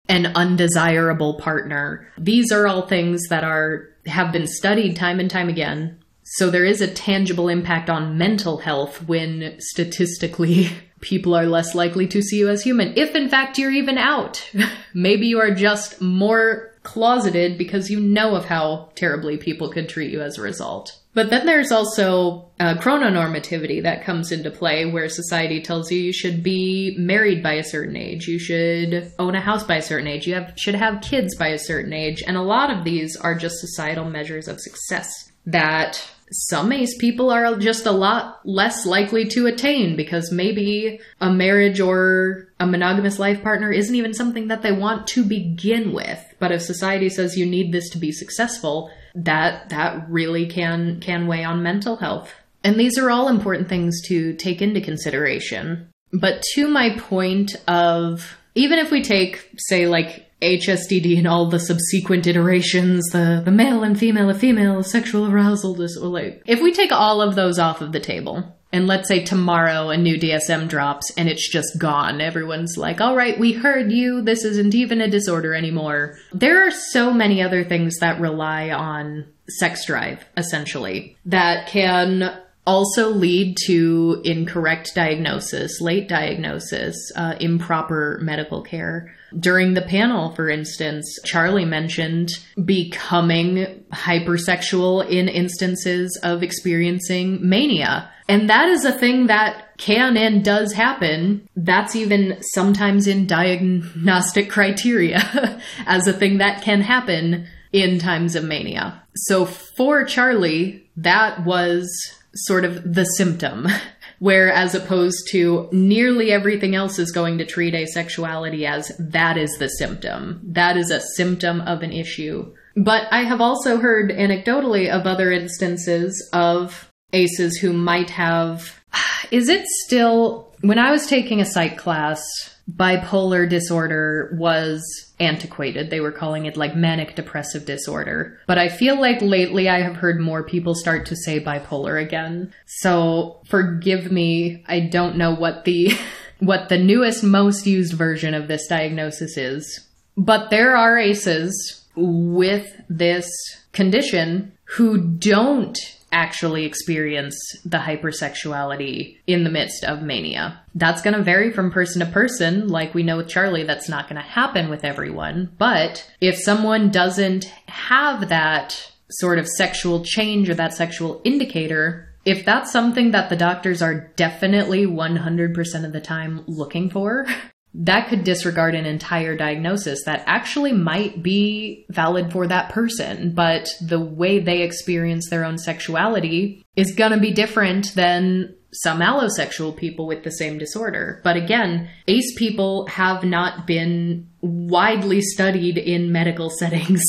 an undesirable partner. These are all things that are have been studied time and time again so there is a tangible impact on mental health when statistically people are less likely to see you as human. If in fact you're even out, maybe you are just more closeted because you know of how terribly people could treat you as a result. But then there's also uh, chrononormativity that comes into play where society tells you you should be married by a certain age, you should own a house by a certain age, you have, should have kids by a certain age. And a lot of these are just societal measures of success that some ace people are just a lot less likely to attain because maybe a marriage or a monogamous life partner isn't even something that they want to begin with. But if society says you need this to be successful, that that really can can weigh on mental health. And these are all important things to take into consideration. But to my point of even if we take say like HSDD and all the subsequent iterations, the, the male and female and female sexual arousal disorder. Like, if we take all of those off of the table, and let's say tomorrow a new DSM drops and it's just gone, everyone's like, all right, we heard you, this isn't even a disorder anymore. There are so many other things that rely on sex drive, essentially, that can also lead to incorrect diagnosis, late diagnosis, uh, improper medical care. During the panel, for instance, Charlie mentioned becoming hypersexual in instances of experiencing mania. And that is a thing that can and does happen. That's even sometimes in diagnostic criteria as a thing that can happen in times of mania. So for Charlie, that was sort of the symptom. Where, as opposed to nearly everything else is going to treat asexuality as that is the symptom. That is a symptom of an issue. But I have also heard anecdotally of other instances of aces who might have. Is it still. When I was taking a psych class, bipolar disorder was antiquated. They were calling it like manic depressive disorder. But I feel like lately I have heard more people start to say bipolar again. So forgive me, I don't know what the what the newest most used version of this diagnosis is. But there are aces with this condition who don't actually experience the hypersexuality in the midst of mania. That's going to vary from person to person. Like we know with Charlie, that's not going to happen with everyone. But if someone doesn't have that sort of sexual change or that sexual indicator, if that's something that the doctors are definitely 100% of the time looking for, that could disregard an entire diagnosis that actually might be valid for that person, but the way they experience their own sexuality is going to be different than some allosexual people with the same disorder. But again, ACE people have not been widely studied in medical settings,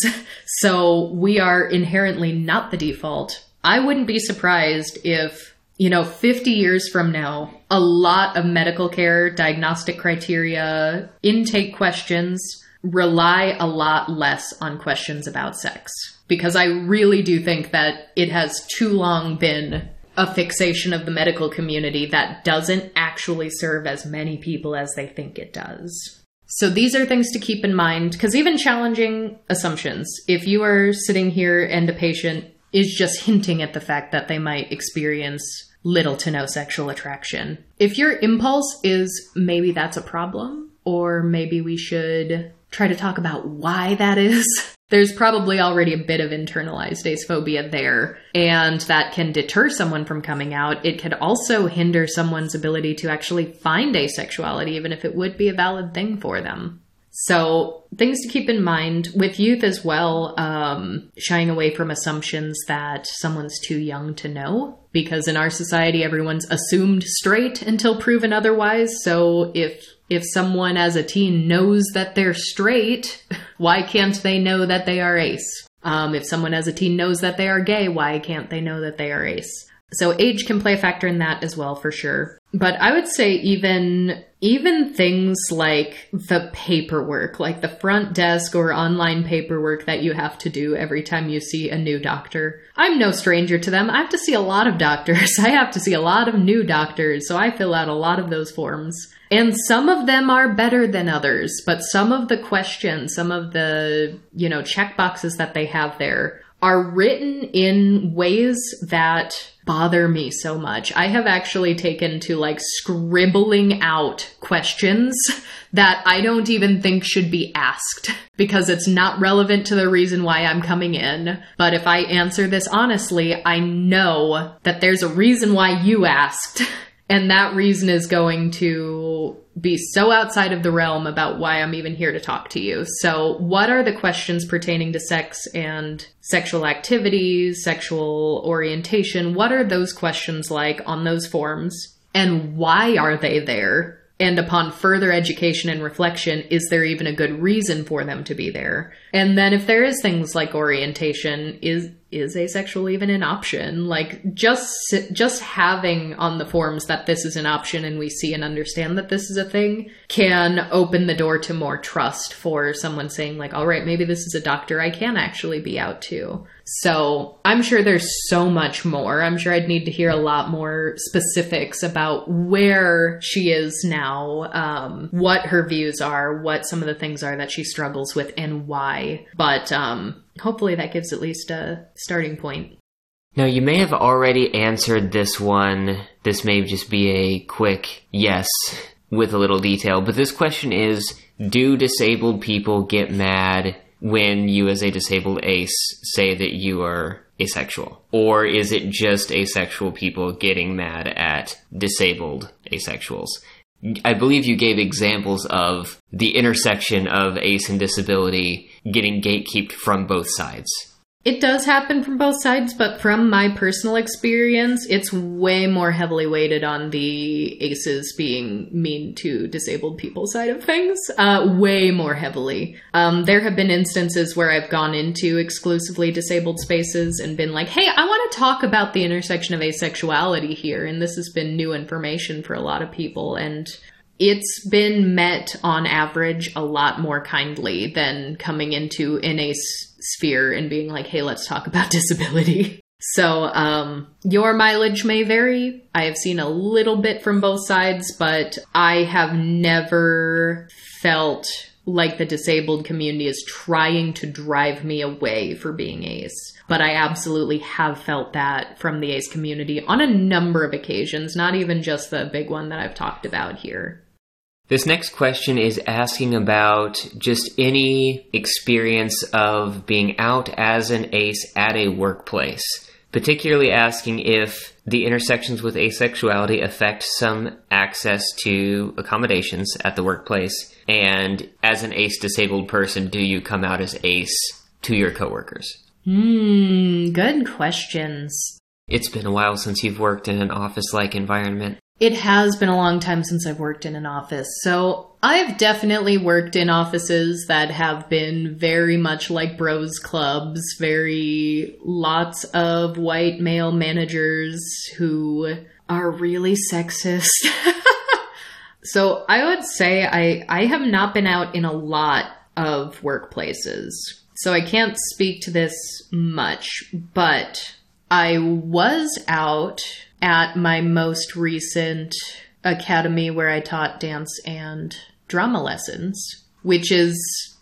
so we are inherently not the default. I wouldn't be surprised if you know, 50 years from now, a lot of medical care, diagnostic criteria, intake questions rely a lot less on questions about sex. Because I really do think that it has too long been a fixation of the medical community that doesn't actually serve as many people as they think it does. So these are things to keep in mind because even challenging assumptions, if you are sitting here and a patient is just hinting at the fact that they might experience little to no sexual attraction. If your impulse is maybe that's a problem, or maybe we should try to talk about why that is, there's probably already a bit of internalized acephobia there, and that can deter someone from coming out. It could also hinder someone's ability to actually find asexuality, even if it would be a valid thing for them. So, things to keep in mind with youth as well, um, shying away from assumptions that someone's too young to know. Because in our society, everyone's assumed straight until proven otherwise. So, if if someone as a teen knows that they're straight, why can't they know that they are ace? Um, if someone as a teen knows that they are gay, why can't they know that they are ace? So age can play a factor in that as well for sure. But I would say even even things like the paperwork, like the front desk or online paperwork that you have to do every time you see a new doctor. I'm no stranger to them. I have to see a lot of doctors. I have to see a lot of new doctors, so I fill out a lot of those forms. And some of them are better than others, but some of the questions, some of the, you know, check boxes that they have there are written in ways that bother me so much. I have actually taken to like scribbling out questions that I don't even think should be asked because it's not relevant to the reason why I'm coming in. But if I answer this honestly, I know that there's a reason why you asked. And that reason is going to be so outside of the realm about why I'm even here to talk to you. So, what are the questions pertaining to sex and sexual activities, sexual orientation? What are those questions like on those forms? And why are they there? And upon further education and reflection, is there even a good reason for them to be there? And then if there is things like orientation, is is asexual even an option? Like just just having on the forums that this is an option and we see and understand that this is a thing can open the door to more trust for someone saying like, all right, maybe this is a doctor I can actually be out to. So I'm sure there's so much more. I'm sure I'd need to hear a lot more specifics about where she is now, um, what her views are, what some of the things are that she struggles with, and why. But um, hopefully that gives at least a starting point. Now, you may have already answered this one. This may just be a quick yes with a little detail, but this question is Do disabled people get mad when you, as a disabled ace, say that you are asexual? Or is it just asexual people getting mad at disabled asexuals? I believe you gave examples of the intersection of ace and disability getting gatekept from both sides. It does happen from both sides, but from my personal experience, it's way more heavily weighted on the aces being mean to disabled people side of things. Uh, way more heavily. Um, there have been instances where I've gone into exclusively disabled spaces and been like, hey, I want to talk about the intersection of asexuality here, and this has been new information for a lot of people. And it's been met on average a lot more kindly than coming into an ace sphere and being like, hey, let's talk about disability. So, um, your mileage may vary. I have seen a little bit from both sides, but I have never felt like the disabled community is trying to drive me away for being ace. But I absolutely have felt that from the ace community on a number of occasions, not even just the big one that I've talked about here. This next question is asking about just any experience of being out as an ace at a workplace, particularly asking if the intersections with asexuality affect some access to accommodations at the workplace. And as an ace disabled person, do you come out as ace to your coworkers? Hmm, good questions. It's been a while since you've worked in an office like environment. It has been a long time since I've worked in an office. So I've definitely worked in offices that have been very much like bros clubs, very lots of white male managers who are really sexist. so I would say I, I have not been out in a lot of workplaces. So I can't speak to this much, but I was out at my most recent academy where I taught dance and drama lessons, which is,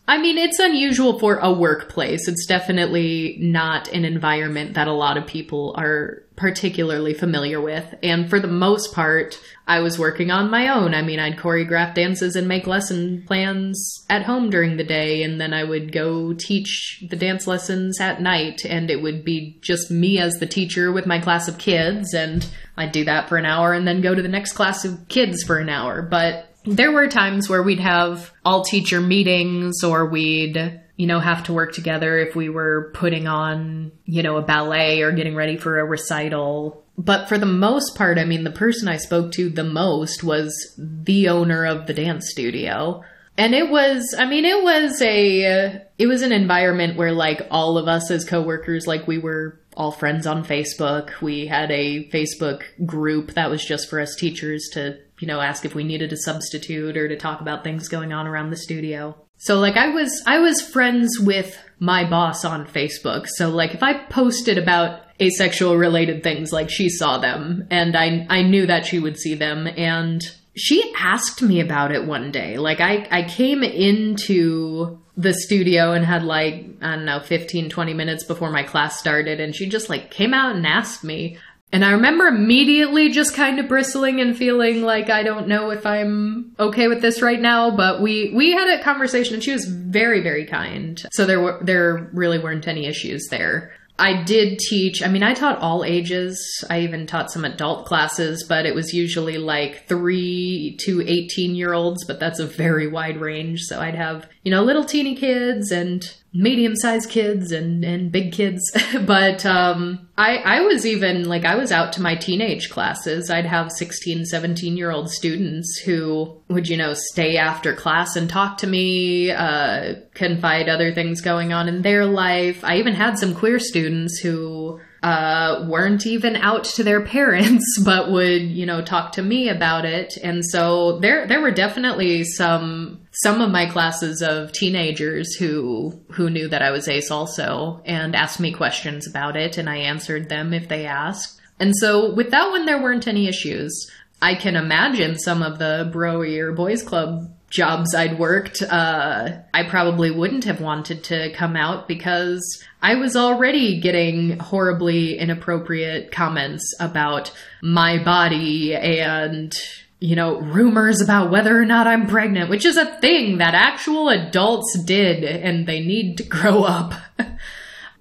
I mean, it's unusual for a workplace. It's definitely not an environment that a lot of people are particularly familiar with. And for the most part, I was working on my own. I mean, I'd choreograph dances and make lesson plans at home during the day, and then I would go teach the dance lessons at night, and it would be just me as the teacher with my class of kids, and I'd do that for an hour and then go to the next class of kids for an hour. But there were times where we'd have all teacher meetings or we'd you know, have to work together if we were putting on, you know, a ballet or getting ready for a recital. But for the most part, I mean, the person I spoke to the most was the owner of the dance studio. And it was, I mean, it was a, it was an environment where like all of us as coworkers, like we were all friends on Facebook. We had a Facebook group that was just for us teachers to, you know, ask if we needed a substitute or to talk about things going on around the studio. So like I was I was friends with my boss on Facebook. So like if I posted about asexual related things like she saw them and I I knew that she would see them and she asked me about it one day. Like I, I came into the studio and had like, I don't know, 15, 20 minutes before my class started. And she just like came out and asked me. And I remember immediately just kind of bristling and feeling like I don't know if I'm okay with this right now, but we we had a conversation and she was very very kind. So there were there really weren't any issues there. I did teach, I mean, I taught all ages. I even taught some adult classes, but it was usually like three to 18 year olds, but that's a very wide range. So I'd have, you know, little teeny kids and medium sized kids and, and big kids. but um, I, I was even like, I was out to my teenage classes. I'd have 16, 17 year old students who would, you know, stay after class and talk to me, uh, confide other things going on in their life. I even had some queer students who uh, weren't even out to their parents, but would you know talk to me about it. And so there there were definitely some some of my classes of teenagers who who knew that I was ace also and asked me questions about it, and I answered them if they asked. And so with that one, there weren't any issues. I can imagine some of the broy or boys club jobs I'd worked, uh, I probably wouldn't have wanted to come out because I was already getting horribly inappropriate comments about my body and you know, rumors about whether or not I'm pregnant, which is a thing that actual adults did and they need to grow up.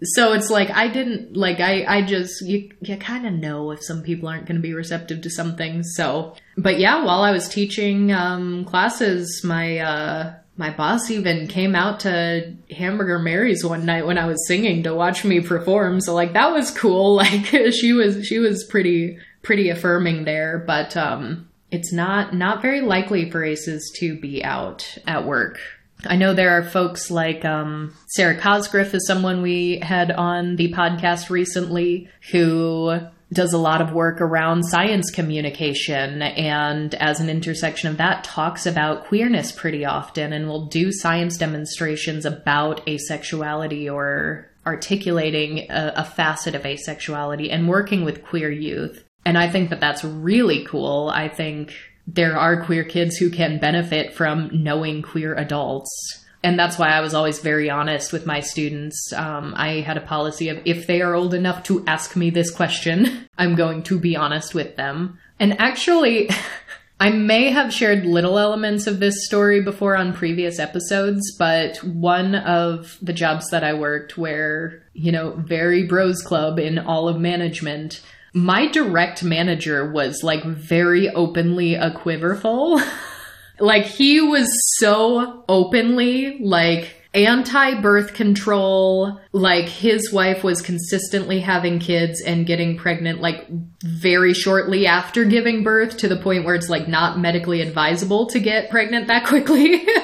So it's like I didn't like I I just you you kind of know if some people aren't going to be receptive to something. So, but yeah, while I was teaching um, classes, my uh, my boss even came out to Hamburger Mary's one night when I was singing to watch me perform. So like that was cool. Like she was she was pretty pretty affirming there, but um it's not not very likely for aces to be out at work I know there are folks like um, Sarah Cosgriff is someone we had on the podcast recently who does a lot of work around science communication and as an intersection of that talks about queerness pretty often and will do science demonstrations about asexuality or articulating a, a facet of asexuality and working with queer youth. And I think that that's really cool. I think there are queer kids who can benefit from knowing queer adults. And that's why I was always very honest with my students. Um, I had a policy of if they are old enough to ask me this question, I'm going to be honest with them. And actually, I may have shared little elements of this story before on previous episodes, but one of the jobs that I worked where, you know, very bros club in all of management, my direct manager was like very openly equivocal. like he was so openly like anti birth control. Like his wife was consistently having kids and getting pregnant like very shortly after giving birth to the point where it's like not medically advisable to get pregnant that quickly.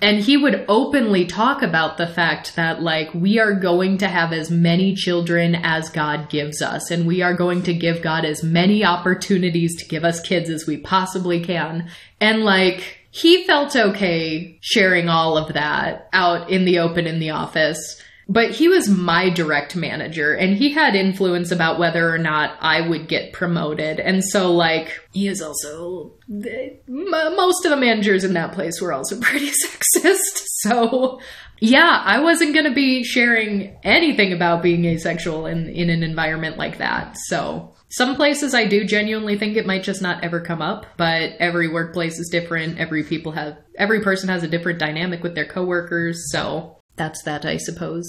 And he would openly talk about the fact that, like, we are going to have as many children as God gives us, and we are going to give God as many opportunities to give us kids as we possibly can. And, like, he felt okay sharing all of that out in the open in the office. But he was my direct manager and he had influence about whether or not I would get promoted. And so, like, he is also. Most of the managers in that place were also pretty sexist. So, yeah, I wasn't going to be sharing anything about being asexual in, in an environment like that. So, some places I do genuinely think it might just not ever come up, but every workplace is different. Every people have every person has a different dynamic with their coworkers, so that's that, I suppose.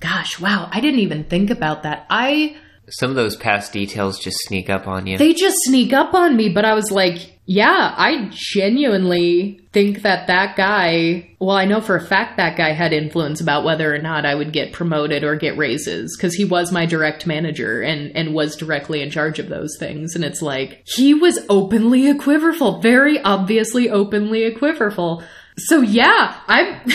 Gosh, wow, I didn't even think about that. I. Some of those past details just sneak up on you. They just sneak up on me, but I was like, yeah, I genuinely think that that guy, well, I know for a fact that guy had influence about whether or not I would get promoted or get raises because he was my direct manager and, and was directly in charge of those things. And it's like, he was openly equivocal, very obviously openly equivocal. So yeah, I'm.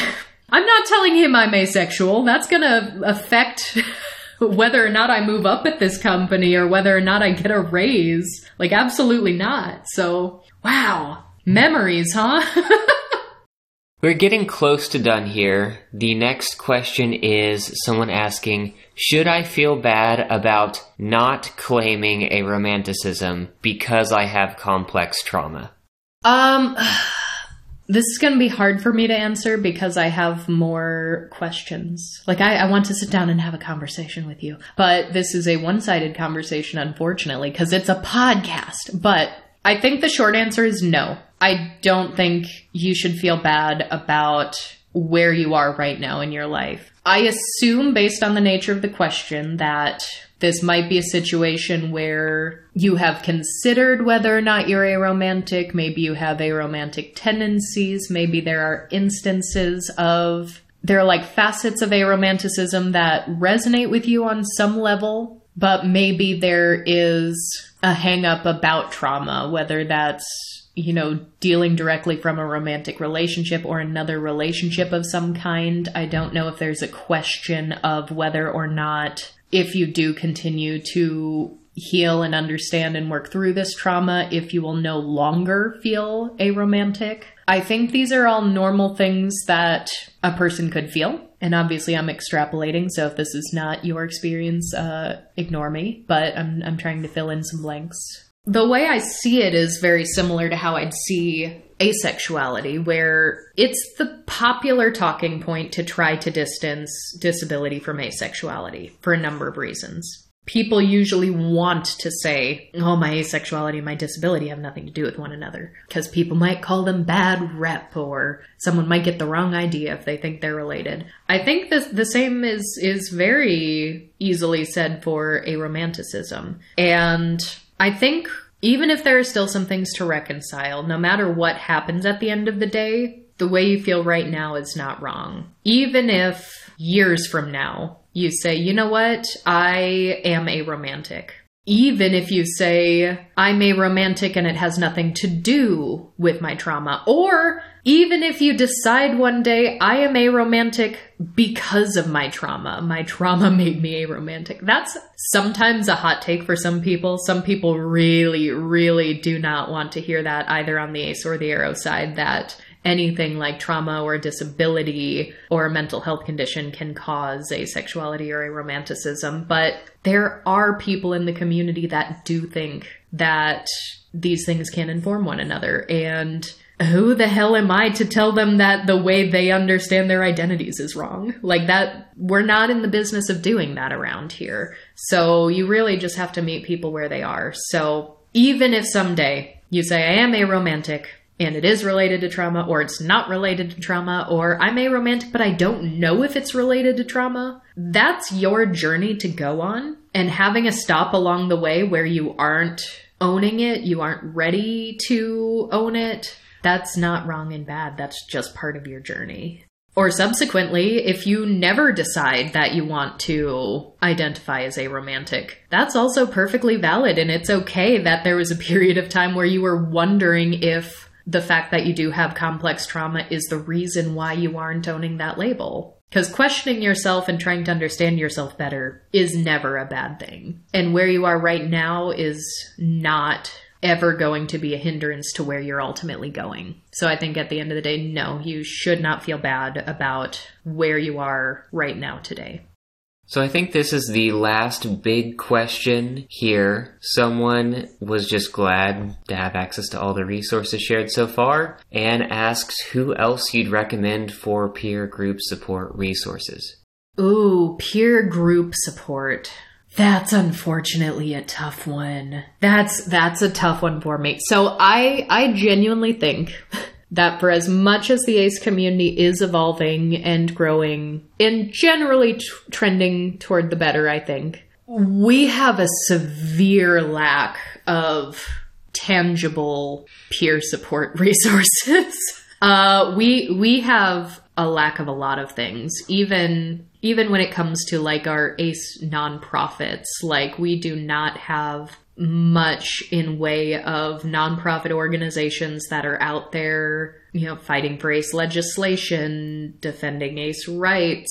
I'm not telling him I'm asexual. That's going to affect whether or not I move up at this company or whether or not I get a raise. Like, absolutely not. So, wow. Memories, huh? We're getting close to done here. The next question is someone asking, should I feel bad about not claiming aromanticism because I have complex trauma? Um, this is going to be hard for me to answer because I have more questions. Like, I, I want to sit down and have a conversation with you, but this is a one sided conversation, unfortunately, because it's a podcast. But I think the short answer is no. I don't think you should feel bad about where you are right now in your life. I assume, based on the nature of the question, that this might be a situation where you have considered whether or not you're aromantic. Maybe you have aromantic tendencies. Maybe there are instances of, there are like facets of aromanticism that resonate with you on some level, but maybe there is a hang up about trauma, whether that's you know, dealing directly from a romantic relationship or another relationship of some kind. I don't know if there's a question of whether or not if you do continue to heal and understand and work through this trauma, if you will no longer feel aromantic. I think these are all normal things that a person could feel. And obviously, I'm extrapolating, so if this is not your experience, uh, ignore me. But I'm, I'm trying to fill in some blanks the way I see it is very similar to how I'd see asexuality, where it's the popular talking point to try to distance disability from asexuality for a number of reasons. People usually want to say, oh, my asexuality and my disability have nothing to do with one another, because people might call them bad rep, or someone might get the wrong idea if they think they're related. I think the, the same is, is very easily said for aromanticism. And I think even if there are still some things to reconcile, no matter what happens at the end of the day, the way you feel right now is not wrong. Even if years from now you say, you know what, I am aromantic. Even if you say, I'm aromantic and it has nothing to do with my trauma. Or even if you decide one day, I am aromantic because of my trauma. My trauma made me aromantic. That's sometimes a hot take for some people. Some people really, really do not want to hear that either on the ace or the aro side that anything like trauma or disability or a mental health condition can cause asexuality or aromanticism. But there are people in the community that do think that these things can inform one another. And who the hell am I to tell them that the way they understand their identities is wrong? Like that, we're not in the business of doing that around here. So you really just have to meet people where they are. So even if someday you say, I am aromantic and it is related to trauma, or it's not related to trauma, or I'm aromantic, but I don't know if it's related to trauma, that's your journey to go on. And having a stop along the way where you aren't owning it, you aren't ready to own it, that's not wrong and bad. That's just part of your journey. Or subsequently, if you never decide that you want to identify as aromantic, that's also perfectly valid. And it's okay that there was a period of time where you were wondering if the fact that you do have complex trauma is the reason why you aren't owning that label. Because questioning yourself and trying to understand yourself better is never a bad thing. And where you are right now is not ever going to be a hindrance to where you're ultimately going. So I think at the end of the day, no, you should not feel bad about where you are right now today. So I think this is the last big question here. Someone was just glad to have access to all the resources shared so far and asks who else you'd recommend for peer group support resources. Ooh, peer group support. That's unfortunately a tough one. That's that's a tough one for me. So I I genuinely think that for as much as the ace community is evolving and growing and generally t- trending toward the better, I think we have a severe lack of tangible peer support resources. uh, we we have a lack of a lot of things, even even when it comes to like our ace nonprofits like we do not have much in way of nonprofit organizations that are out there you know fighting for ace legislation defending ace rights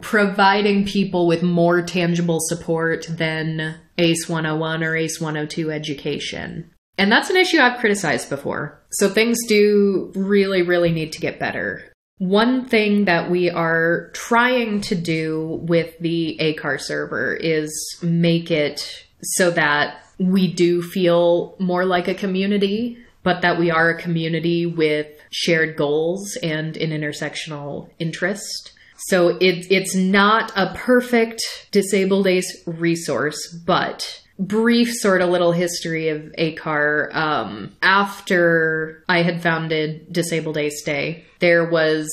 providing people with more tangible support than ace 101 or ace 102 education and that's an issue I've criticized before. So things do really, really need to get better. One thing that we are trying to do with the ACAR server is make it so that we do feel more like a community but that we are a community with shared goals and an intersectional interest. So it, it's not a perfect disabled ace resource, but brief sort of little history of ACAR. Um, after I had founded Disabled Ace Day, there was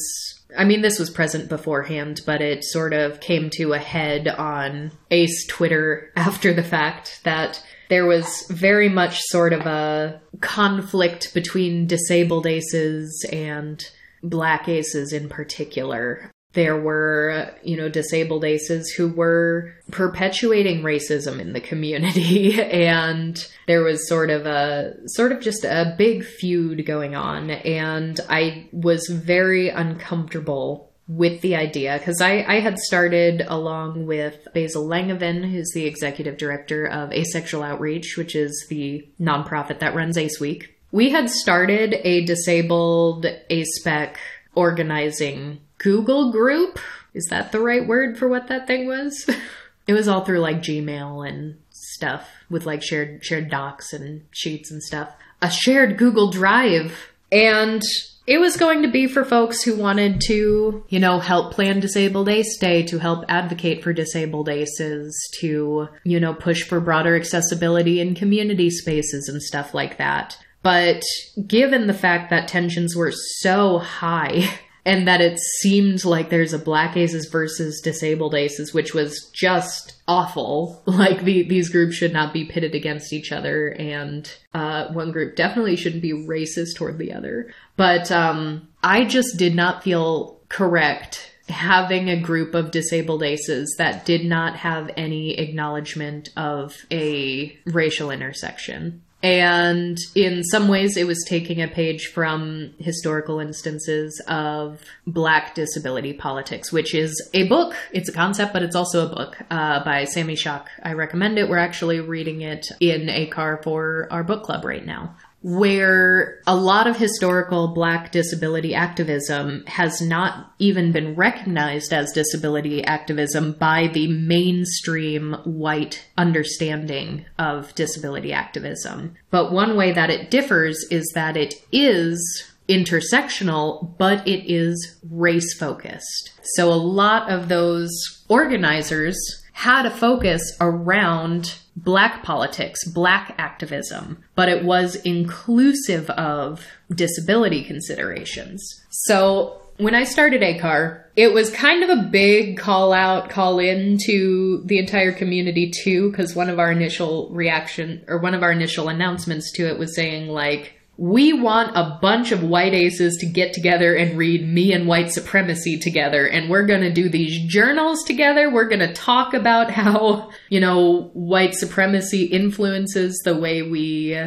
I mean, this was present beforehand, but it sort of came to a head on Ace Twitter after the fact that there was very much sort of a conflict between disabled aces and black aces in particular there were, you know, disabled aces who were perpetuating racism in the community. and there was sort of a, sort of just a big feud going on. And I was very uncomfortable with the idea because I, I had started along with Basil Langevin, who's the executive director of Asexual Outreach, which is the nonprofit that runs Ace Week. We had started a disabled ASPEC organizing Google group. Is that the right word for what that thing was? it was all through like Gmail and stuff with like shared shared docs and sheets and stuff. A shared Google Drive. And it was going to be for folks who wanted to, you know, help plan Disabled Ace Day, to help advocate for disabled aces, to, you know, push for broader accessibility in community spaces and stuff like that. But given the fact that tensions were so high and that it seemed like there's a black aces versus disabled aces, which was just awful. Like the, these groups should not be pitted against each other, and uh, one group definitely shouldn't be racist toward the other. But um, I just did not feel correct having a group of disabled aces that did not have any acknowledgement of a racial intersection. And in some ways, it was taking a page from historical instances of Black disability politics, which is a book. It's a concept, but it's also a book uh, by Sami Schalk. I recommend it. We're actually reading it in ACAR for our book club right now where a lot of historical black disability activism has not even been recognized as disability activism by the mainstream white understanding of disability activism. But one way that it differs is that it is intersectional, but it is race focused. So a lot of those organizers had a focus around black politics, black activism, but it was inclusive of disability considerations. So when I started ACAR, it was kind of a big call out, call in to the entire community too, because one of our initial reaction or one of our initial announcements to it was saying like, we want a bunch of white aces to get together and read me and white supremacy together and we're going to do these journals together. We're going to talk about how you know white supremacy influences the way we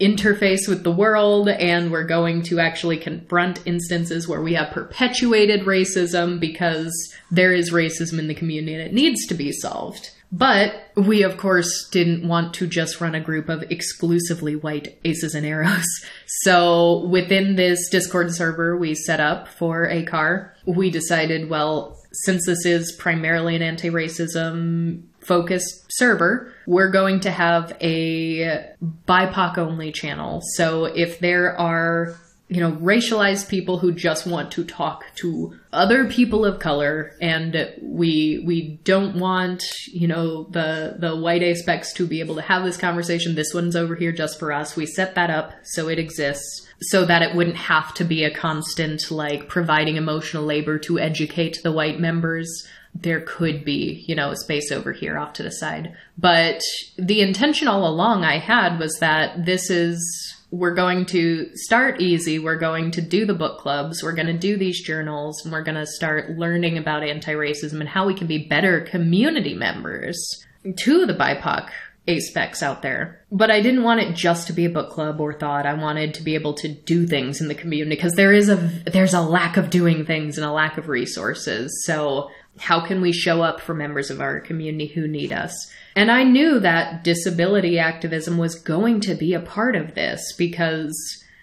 interface with the world and we're going to actually confront instances where we have perpetuated racism because there is racism in the community and it needs to be solved but we, of course, didn't want to just run a group of exclusively white aces and aros. So within this Discord server we set up for ACAR, we decided, well, since this is primarily an anti racism focused server, we're going to have a BIPOC only channel. So if there are you know, racialized people who just want to talk to other people of color, and we we don't want you know the the white aspecs to be able to have this conversation. This one's over here just for us. We set that up so it exists, so that it wouldn't have to be a constant like providing emotional labor to educate the white members. There could be, you know, a space over here off to the side. But the intention all along I had was that this is we're going to start easy. We're going to do the book clubs. We're going to do these journals and we're going to start learning about anti racism and how we can be better community members to the BIPOC ASPECs out there. But I didn't want it just to be a book club or thought. I wanted to be able to do things in the community because there is a there's a lack of doing things and a lack of resources. So how can we show up for members of our community who need us? And I knew that disability activism was going to be a part of this because,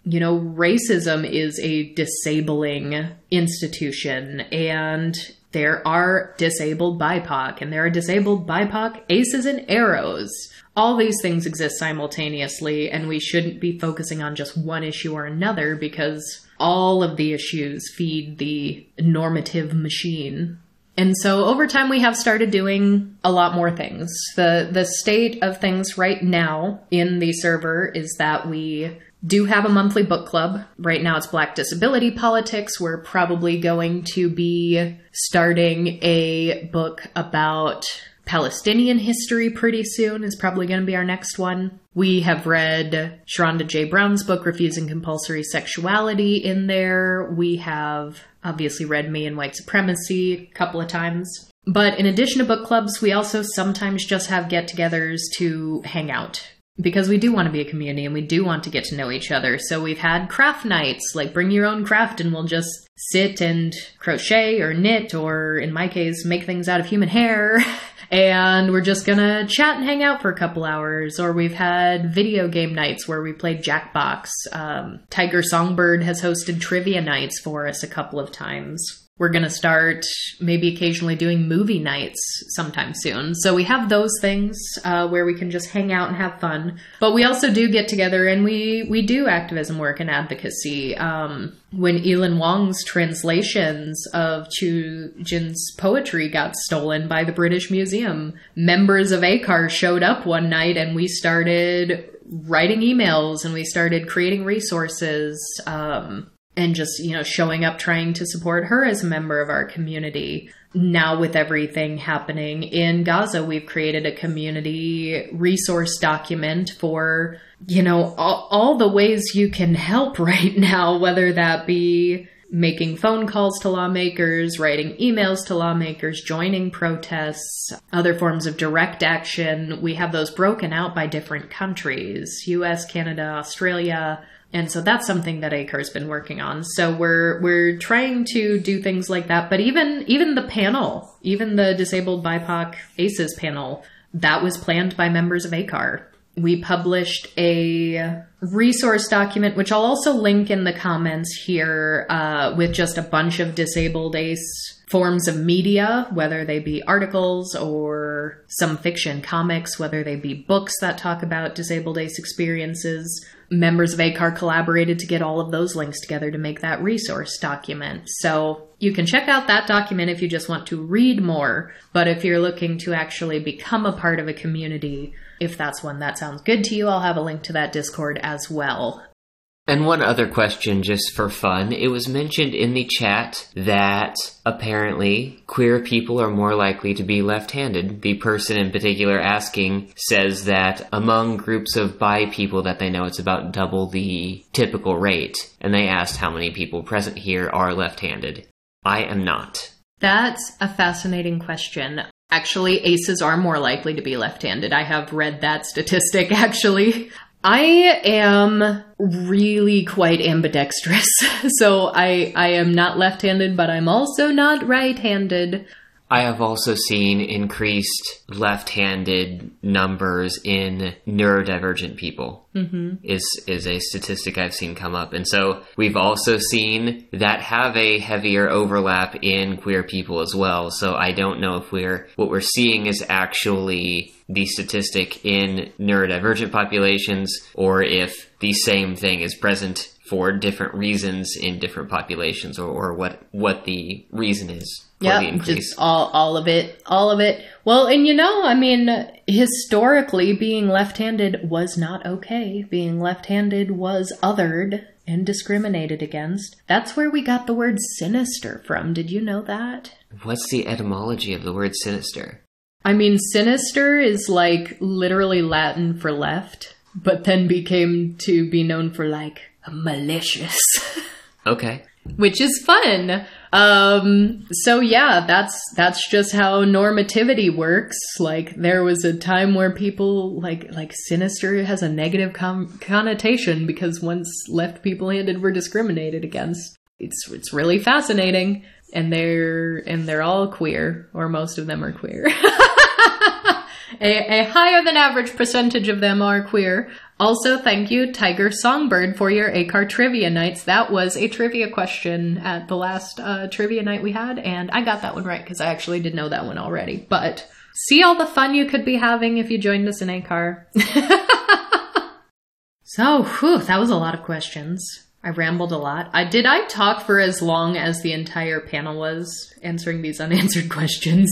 you know, racism is a disabling institution and there are disabled BIPOC and there are disabled BIPOC aces and aros. All these things exist simultaneously, and we shouldn't be focusing on just one issue or another because all of the issues feed the normative machine. And so over time we have started doing a lot more things. The the state of things right now in the server is that we do have a monthly book club. Right now it's Black Disability Politics. We're probably going to be starting a book about Palestinian history pretty soon is probably going to be our next one. We have read Sherronda J. Brown's book, Refusing Compulsory Sexuality, in there. We have obviously read Me and White Supremacy a couple of times. But in addition to book clubs, we also sometimes just have get togethers to hang out. Because we do want to be a community and we do want to get to know each other. So we've had craft nights, like bring your own craft and we'll just sit and crochet or knit or, in my case, make things out of human hair. and we're just gonna chat and hang out for a couple hours. Or we've had video game nights where we played Jackbox. Um, Tiger Songbird has hosted trivia nights for us a couple of times. We're going to start maybe occasionally doing movie nights sometime soon. So we have those things uh, where we can just hang out and have fun. But we also do get together and we, we do activism work and advocacy. Um, when Yilin Wang's translations of Qiu Jin's poetry got stolen by the British Museum, members of ACAR showed up one night and we started writing emails and we started creating resources. Um, and just, you know, showing up trying to support her as a member of our community. Now, with everything happening in Gaza, we've created a community resource document for, you know, all, all the ways you can help right now, whether that be making phone calls to lawmakers, writing emails to lawmakers, joining protests, other forms of direct action. We have those broken out by different countries US, Canada, Australia, and so that's something that ACAR's been working on. So we're we're trying to do things like that. But even even the panel, even the disabled BIPOC ACEs panel, that was planned by members of ACAR. We published a resource document, which I'll also link in the comments here, uh, with just a bunch of disabled ACE forms of media, whether they be articles or some fiction comics, whether they be books that talk about disabled ACE experiences members of ACAR collaborated to get all of those links together to make that resource document. So you can check out that document if you just want to read more, but if you're looking to actually become a part of a community, if that's one that sounds good to you, I'll have a link to that Discord as well. And one other question, just for fun. It was mentioned in the chat that apparently queer people are more likely to be left handed. The person in particular asking says that among groups of bi people that they know, it's about double the typical rate. And they asked how many people present here are left handed. I am not. That's a fascinating question. Actually, aces are more likely to be left handed. I have read that statistic actually. I am really quite ambidextrous. so I I am not left-handed, but I'm also not right-handed. I have also seen increased left-handed numbers in neurodivergent people. Mm-hmm. Is is a statistic I've seen come up, and so we've also seen that have a heavier overlap in queer people as well. So I don't know if we're what we're seeing is actually the statistic in neurodivergent populations, or if the same thing is present for different reasons in different populations, or, or what what the reason is. Yeah, just all all of it, all of it. Well, and you know, I mean, historically, being left-handed was not okay. Being left-handed was othered and discriminated against. That's where we got the word sinister from. Did you know that? What's the etymology of the word sinister? I mean, sinister is like literally Latin for left, but then became to be known for like malicious. okay. Which is fun. Um, so yeah, that's, that's just how normativity works. Like, there was a time where people, like, like sinister has a negative com- connotation because once left people handed were discriminated against. It's, it's really fascinating. And they're, and they're all queer, or most of them are queer. a, a higher than average percentage of them are queer. Also, thank you, Tiger Songbird, for your ACAR trivia nights. That was a trivia question at the last uh, trivia night we had, and I got that one right because I actually did know that one already. But see all the fun you could be having if you joined us in ACAR. so, whew, that was a lot of questions. I rambled a lot. I did I talk for as long as the entire panel was answering these unanswered questions.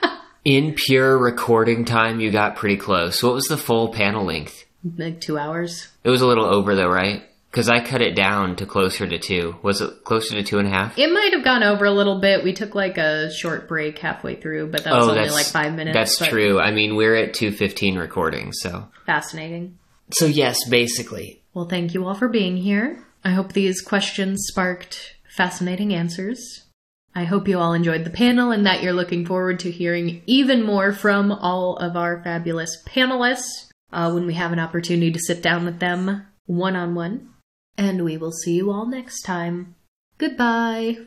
In pure recording time, you got pretty close. What was the full panel length? Like two hours. It was a little over though, right? Because I cut it down to closer to two. Was it closer to two and a half? It might have gone over a little bit. We took like a short break halfway through, but that was oh, only like five minutes. That's but true. I mean, we're at two fifteen recording, so Fascinating. so yes, basically. Well, thank you all for being here. I hope these questions sparked fascinating answers. I hope you all enjoyed the panel and that you're looking forward to hearing even more from all of our fabulous panelists uh, when we have an opportunity to sit down with them one on one. And we will see you all next time. Goodbye.